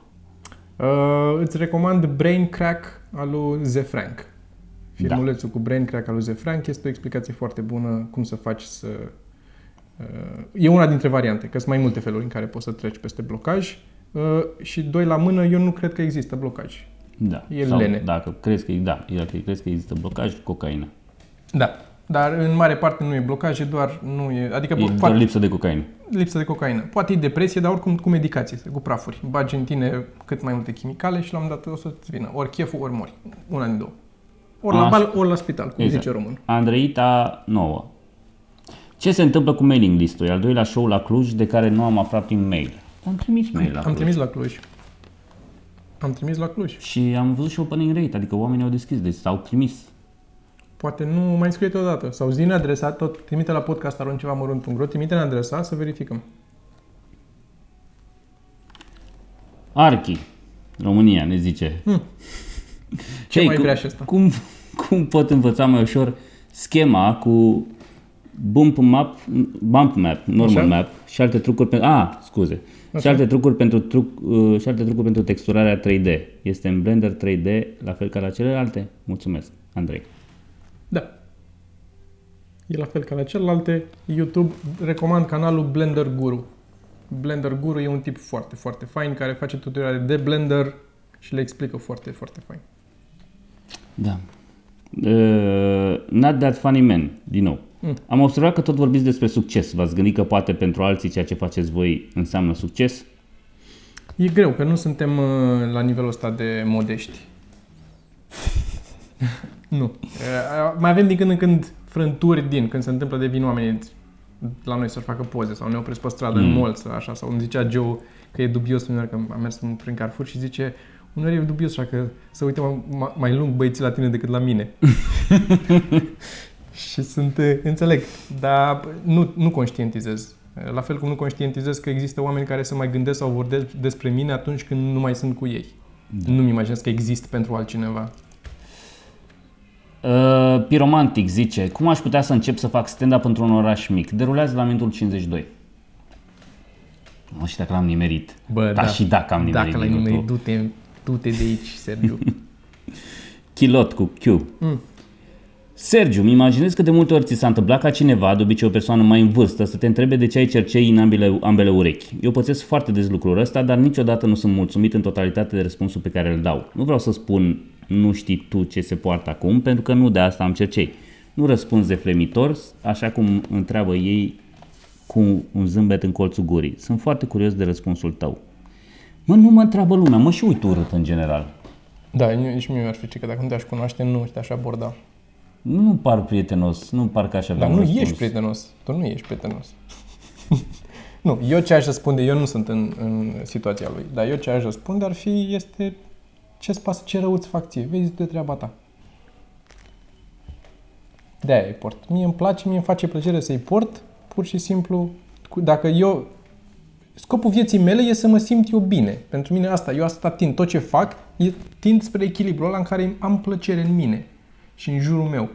S2: Uh, îți recomand Brain Crack al lui Ze Frank. Filmulețul cu Brain Crack al lui Ze Frank este o explicație foarte bună cum să faci să... Uh, e una dintre variante, că sunt mai multe feluri în care poți să treci peste blocaj. Uh, și doi la mână, eu nu cred că există blocaj.
S1: Da.
S2: E
S1: Sau
S2: lene.
S1: Dacă crezi că, da, dacă crezi că există blocaj, cocaină.
S2: Da. Dar în mare parte nu e blocaj, e doar... Nu e, adică
S1: E
S2: poate,
S1: doar lipsă de cocaină.
S2: lipsă de cocaină. Poate e depresie, dar oricum cu medicație, cu prafuri. Bagi în tine cât mai multe chimicale și la un moment dat o să-ți vină. Ori cheful, ori mori. Una din două. Ori la
S1: Așa.
S2: bal, ori la spital, cum
S1: Exact.
S2: zice român.
S1: Andreita 9. Ce se întâmplă cu mailing listul? E al doilea show la Cluj de care nu am aflat prin mail. Am trimis mail la
S2: Am
S1: Cluj.
S2: trimis la Cluj. Am trimis la Cluj.
S1: Și am văzut și opening rate, adică oamenii au deschis, deci s-au trimis.
S2: Poate nu mai scrie odată. Sau zi adresa, tot trimite la podcast ceva mărunt.ro, trimite în adresa să verificăm.
S1: Archi, România, ne zice.
S2: Hmm. Ce
S1: Hei,
S2: mai
S1: cum,
S2: vrea și ăsta?
S1: Cum, cum pot învăța mai ușor schema cu bump map, bump map, normal
S2: Așa.
S1: map și alte trucuri pentru... Ah, scuze. Și
S2: Așa.
S1: alte trucuri pentru truc, uh, și alte trucuri pentru texturarea 3D. Este în Blender 3D la fel ca la celelalte? Mulțumesc, Andrei.
S2: Da. E la fel ca la celelalte. YouTube recomand canalul Blender Guru. Blender Guru e un tip foarte, foarte fain care face tutoriale de Blender și le explică foarte, foarte fain.
S1: Da. Uh, not that funny man, din nou.
S2: Mm.
S1: Am observat că tot vorbiți despre succes. V-ați gândit că poate pentru alții ceea ce faceți voi înseamnă succes?
S2: E greu, că nu suntem uh, la nivelul ăsta de modești. nu. Uh, mai avem din când în când frânturi din, când se întâmplă de vin oamenii la noi să facă poze sau ne opresc pe stradă mm. în
S1: Mm.
S2: mall sau așa, sau îmi zicea Joe că e dubios uneori că am mers prin Carrefour și zice uneori e dubios așa că să uite mai, mai, mai lung băieții la tine decât la mine. și sunt, uh, înțeleg, dar nu, nu conștientizez. La fel cum nu conștientizez că există oameni care se mai gândesc sau vorbesc despre mine atunci când nu mai sunt cu ei. Da. Nu-mi imaginez că exist pentru altcineva.
S1: Uh, Piromantic zice, cum aș putea să încep să fac stand-up într-un oraș mic? Derulează la minutul 52. Nu știu dacă l-am nimerit.
S2: Bă,
S1: da, și dacă am nimerit
S2: Dacă l-ai
S1: minutul.
S2: nimerit, du-te, du-te de aici, Sergiu.
S1: Chilot cu Q.
S2: Mm.
S1: Sergiu, îmi imaginez că de multe ori ți s-a întâmplat ca cineva, de obicei o persoană mai în vârstă, să te întrebe de ce ai cercei în ambele, ambele urechi. Eu pățesc foarte des lucrul ăsta, dar niciodată nu sunt mulțumit în totalitate de răspunsul pe care îl dau. Nu vreau să spun nu știi tu ce se poartă acum, pentru că nu de asta am cercei. Nu răspunzi de flemitor, așa cum întreabă ei cu un zâmbet în colțul gurii. Sunt foarte curios de răspunsul tău. Mă, nu mă întreabă lumea, mă și uit urât în general.
S2: da, nici mie mi-ar fi că dacă nu te-aș cunoaște, nu te-aș aborda.
S1: Nu par prietenos, nu par că aș avea
S2: Dar
S1: un
S2: nu
S1: răspuns.
S2: ești prietenos. Tu nu ești prietenos. nu, eu ce aș răspunde, eu nu sunt în, în situația lui, dar eu ce aș răspunde ar fi, este ce-ți pasă, ce rău îți fac ție, vezi de treaba ta. De-aia îi port. Mie îmi place, mie îmi face plăcere să-i port, pur și simplu, cu- dacă eu... Scopul vieții mele e să mă simt eu bine. Pentru mine asta, eu asta tind. Tot ce fac, e, tind spre echilibrul ăla în care am plăcere în mine și în jurul meu.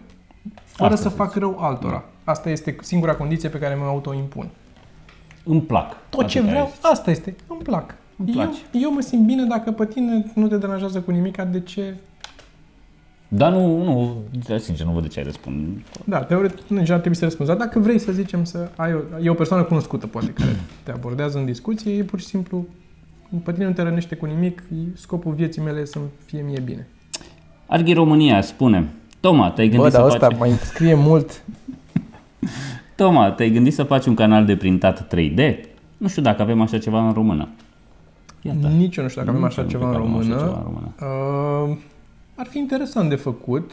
S2: Fără
S1: Asta
S2: să fac rău altora. Asta este singura condiție pe care mă autoimpun.
S1: Îmi plac.
S2: Tot ce
S1: Atât
S2: vreau,
S1: ai zis.
S2: asta este. Îmi plac.
S1: Îmi
S2: eu,
S1: place.
S2: eu mă simt bine dacă pe tine nu te deranjează cu nimic, de ce?
S1: Dar nu, nu, da, sincer, nu văd de ce ai răspund.
S2: Da, teoretic nu ar trebui să răspunzi. Dar dacă vrei să zicem să ai o, e o persoană cunoscută, poate, care te abordează în discuție, e pur și simplu, pe tine nu te rănește cu nimic, e- scopul vieții mele e să fie mie bine.
S1: Arghi România spune, Toma, te-ai
S2: Bă,
S1: gândit
S2: dar
S1: să
S2: ăsta
S1: faci...
S2: mai scrie mult.
S1: Toma, te-ai gândit să faci un canal de printat 3D? Nu știu dacă avem așa ceva în română. Iată.
S2: Nici eu nu știu dacă avem
S1: Nu
S2: așa
S1: știu
S2: ceva în
S1: dacă avem așa
S2: română.
S1: ceva în română.
S2: Uh, ar fi interesant de făcut.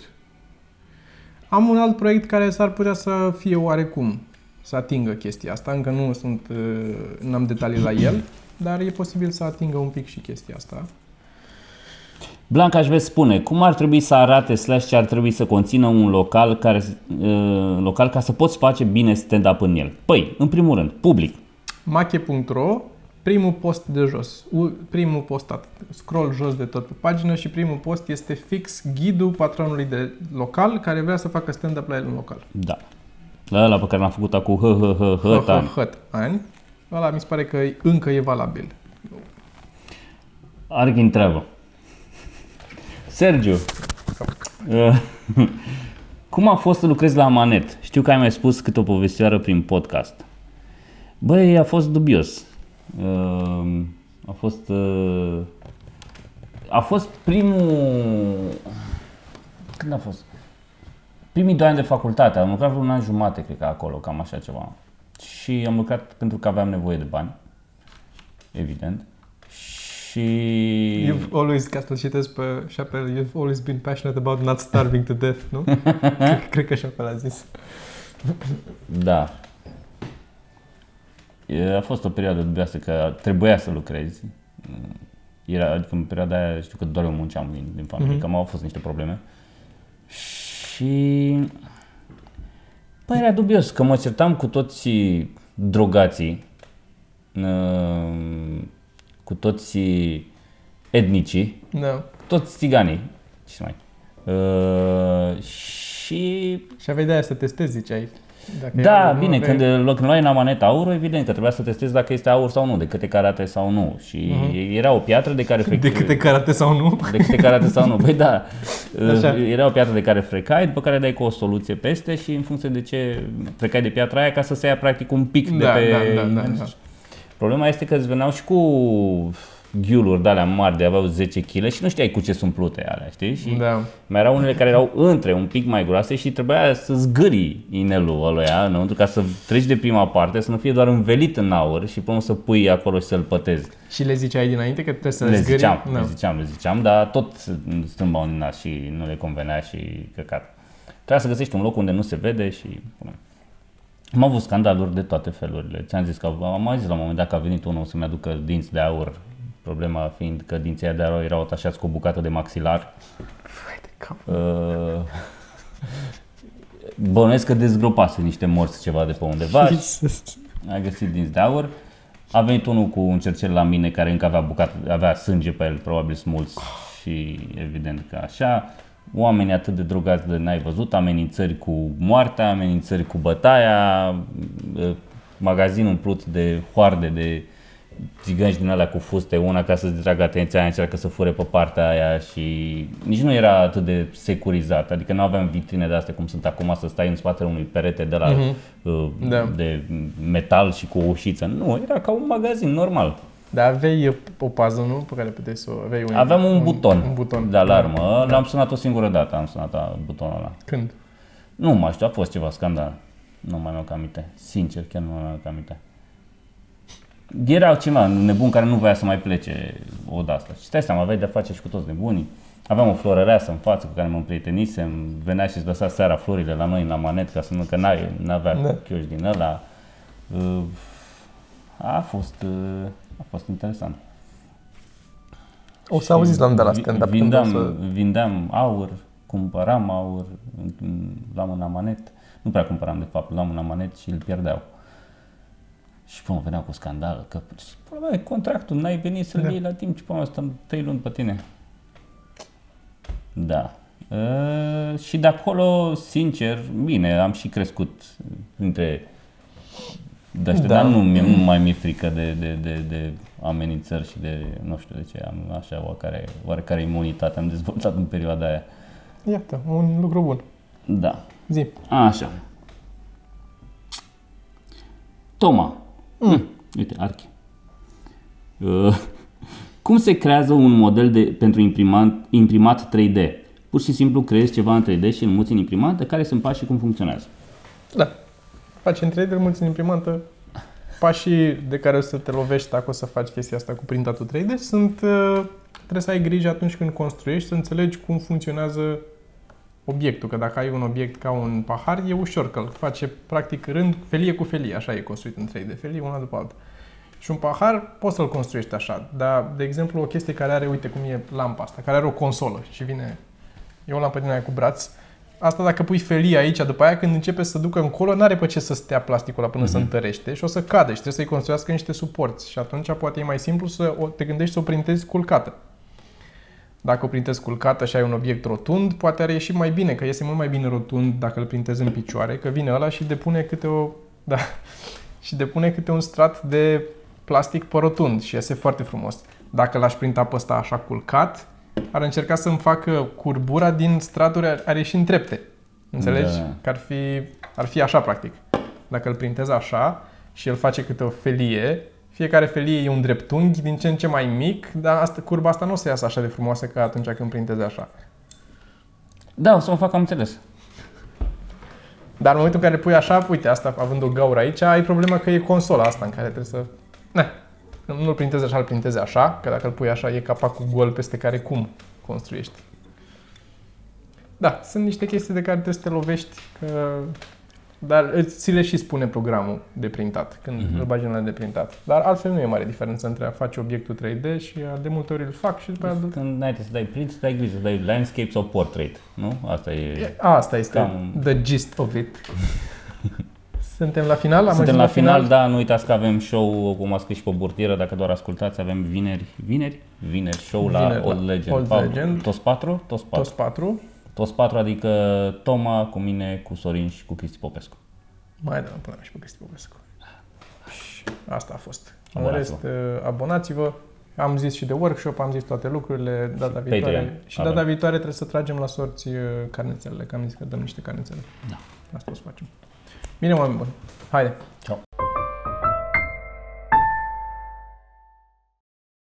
S2: Am un alt proiect care s-ar putea să fie oarecum, să atingă chestia asta. Încă nu sunt, uh, n-am detalii la el, dar e posibil să atingă un pic și chestia asta.
S1: Blanca aș vrea spune, cum ar trebui să arate slash ce ar trebui să conțină un local, care, uh, local ca să poți face bine stand-up în el? Păi, în primul rând, public.
S2: mache.ro primul post de jos, u- primul postat, scroll jos de tot pe pagină și primul post este fix ghidul patronului de local care vrea să facă stand-up la el în local.
S1: Da. La ăla pe care l-am făcut acum, hă, hă, hă, hă,
S2: Hă,
S1: tan.
S2: hă, hăt, ani. Ăla mi se pare că încă e valabil.
S1: Arghi întreabă. Sergiu, uh, cum a fost să lucrezi la Manet? Știu că ai mai spus câte o povestioară prin podcast. Băi, a fost dubios. Uh, a fost... Uh, a fost primul... Când a fost? Primii doi ani de facultate. Am lucrat vreo un an jumate, cred că acolo, cam așa ceva. Și am lucrat pentru că aveam nevoie de bani. Evident. Și...
S2: You've always, ca să-l citesc pe Chappelle, you've always been passionate about not starving to death, nu? cred, cred că Chappelle a zis.
S1: Da. E, A fost o perioadă dubioasă că trebuia să lucrezi. Era, adică în perioada aia știu că doar eu munceam din, din familie,
S2: Mhm.
S1: mm-hmm. că au fost niște probleme. Și... Păi era dubios, că mă certam cu toți drogații, uh, cu toți etnicii,
S2: Da.
S1: toți țiganii, ce să mai... Uh, și
S2: Și aveai de aia să testezi, ziceai. Dacă
S1: da,
S2: era- nu
S1: bine,
S2: aveai-
S1: când loc luai în amanet aur, evident că trebuia să testezi dacă este aur sau nu, de câte carate sau nu. Și era o piatră de care
S2: Mhm. De câte carate sau nu?
S1: de câte carate sau nu. Păi da,
S2: Așa.
S1: era o piatră de care frecai, după care dai cu o soluție peste și în funcție de ce frecai de piatra aia ca să se ia practic un pic de
S2: Da,
S1: pe...
S2: da, da, da, da.
S1: Problema este că îți veneau și cu ghiuluri de alea mari de aveau 10 kg și nu știai cu ce sunt plute alea, știi? Și
S2: Da.
S1: mai erau unele care erau între, un pic mai groase și trebuia să zgârii inelul ăluia înăuntru ca să treci de prima parte, să nu fie doar învelit în aur și până să pui acolo și să-l pătezi.
S2: Și le ziceai dinainte că trebuie să
S1: Le
S2: zgârii?
S1: ziceam,
S2: Da.
S1: le ziceam, le ziceam, dar tot strâmbau în nas și nu le convenea și căcat. Trebuia să găsești un loc unde nu se vede și... Am avut scandaluri de toate felurile. Ți-am zis că am mai zis la un moment dat că a venit unul să-mi aducă dinți de aur, problema fiind că dinții aia de aur erau atașați cu o bucată de maxilar.
S2: Vai de cap.
S1: Uh, Bănuiesc că dezgropase niște morți ceva de pe undeva și
S2: Jesus.
S1: a găsit dinți de aur. A venit unul cu un cercel la mine care încă avea bucat, avea sânge pe el, probabil smulț și evident că așa. Oamenii atât de drogați de n-ai văzut, amenințări cu moartea, amenințări cu bătaia, uh, magazin umplut de hoarde de țigănci din alea cu fuste, una ca să-ți distragă atenția, aia încearcă să fure pe partea aia și nici nu era atât de securizat, adică nu aveam vitrine de astea cum sunt acum să stai în spatele unui perete de la
S2: Mhm.
S1: uh,
S2: Da.
S1: de metal și cu o ușiță. Nu, era ca un magazin normal.
S2: Dar aveai uh, o pază, nu? Pe care puteai să o aveai un,
S1: Aveam un, buton,
S2: Un buton.
S1: de alarmă, l-am sunat o singură dată, am sunat a- butonul ăla.
S2: Când?
S1: Nu mai știu, a fost ceva scandal. Nu mai mi-au aminte. Sincer, chiar nu mai mi-au aminte. Era ceva nebun care nu voia să mai plece o de asta. Și stai seama, aveai de-a face și cu toți nebunii. Aveam o florăreasă în față cu care mă împrietenisem, venea și îți lăsa seara florile la noi la manet ca să nu, că n-ai- n-avea
S2: Da.
S1: chioși din ăla. Uh, A fost, uh, a fost interesant.
S2: O să auziți la un de la
S1: Vi-
S2: stand-up. când
S1: Vindeam,
S2: o să...
S1: vindeam aur, cumpăram aur, luam un amanet. Nu prea cumpăram, de fapt, luam un amanet și îl pierdeau. Și până venea cu scandal, că până mea, contractul, n-ai venit să-l
S2: Da.
S1: iei la timp și până stăm trei luni pe tine. Da. Uh, și de acolo, sincer, bine, am și crescut printre de ăștia,
S2: Da.
S1: dar nu, mie, nu mai mi-e frică de, de, de, de amenințări și de, nu știu de ce, am așa oarecare, oarecare imunitate am dezvoltat în perioada aia.
S2: Iată, un lucru bun.
S1: Da.
S2: Zi.
S1: Așa. Toma. Mm. Uite, Archi. Uh, cum se creează un model de, pentru imprimat, imprimat 3D? Pur și simplu creezi ceva în 3D și îl muți în imprimantă, care sunt pașii cum funcționează.
S2: Da. Faci în 3D, îl mulți în imprimantă. Pașii de care o să te lovești dacă o să faci chestia asta cu printatul 3D sunt... uh, Trebuie să ai grijă atunci când construiești să înțelegi cum funcționează obiectul. Că dacă ai un obiect ca un pahar, e ușor, că îl face practic rând, felie cu felie, așa e construit în 3D, felie una după alta. Și un pahar poți să-l construiești așa, dar, de exemplu, o chestie care are, uite cum e lampa asta, care are o consolă și vine, e o lampă din aia cu braț, asta dacă pui felie aici, după aia când începe să ducă încolo, n-are pe ce să stea plasticul ăla până mm-hmm. să întărește și o să cadă și trebuie să-i construiască niște suporți și atunci poate e mai simplu să o, te gândești să o printezi culcată. Dacă o printezi culcată și ai un obiect rotund, poate ar ieși mai bine, că iese mult mai bine rotund dacă îl printezi în picioare, că vine ăla și depune câte o... Da, și depune câte un strat de plastic pe rotund și iese foarte frumos. Dacă l-aș printa pe ăsta așa culcat, ar încerca să-mi facă curbura din straturi, ar, ar ieși în trepte. Înțelegi?
S1: Da.
S2: Că ar fi, ar fi așa, practic. Dacă îl printezi așa și el face câte o felie, fiecare felie e un dreptunghi din ce în ce mai mic, dar asta, curba asta nu o să iasă așa de frumoasă ca atunci când printezi așa.
S1: Da, o să mă fac, am înțeles.
S2: Dar în momentul în care pui așa, uite, asta având o gaură aici, ai problema că e consola asta în care trebuie să... Ne, nu-l printezi așa, îl printezi așa, că dacă îl pui așa, e capacul gol peste care cum construiești. Da, sunt niște chestii de care trebuie să te lovești, că... dar îți ți le și spune programul de printat, când
S1: Mhm.
S2: mm-hmm. îl bagi în ăla de printat. Dar altfel nu e mare diferență între a face obiectul 3D și a, de multe ori îl fac și după aia...
S1: Când n-ai să dai print, să dai grijă, să dai landscape sau portrait, nu? Asta e...
S2: E- Asta este
S1: Cam-
S2: the gist of it. Suntem la final? Am
S1: Suntem
S2: ajuns
S1: la final, da, nu uitați că avem show, cum a scris și pe burtieră, dacă doar ascultați, avem vineri, vineri? Vineri, show la
S2: Vineri la
S1: Old Legend.
S2: Old
S1: Paul,
S2: Legend.
S1: Toți patru? Toți patru.
S2: Toți patru.
S1: Toți patru, adică Toma, cu mine, cu Sorin și cu Cristi Popescu.
S2: Mai dăm până și pe Cristi Popescu. Și asta a fost. În
S1: Abonați-vă.
S2: rest, uh, abonați-vă. Am zis și de workshop, am zis toate lucrurile, data
S1: Și
S2: viitoare.
S1: Patreon.
S2: Și
S1: Avem.
S2: data viitoare trebuie să tragem la sorți uh, carnețelele, că am zis că dăm niște carnețele.
S1: Da.
S2: Asta o să facem. Bine, oameni buni. Haide!
S1: Ciao.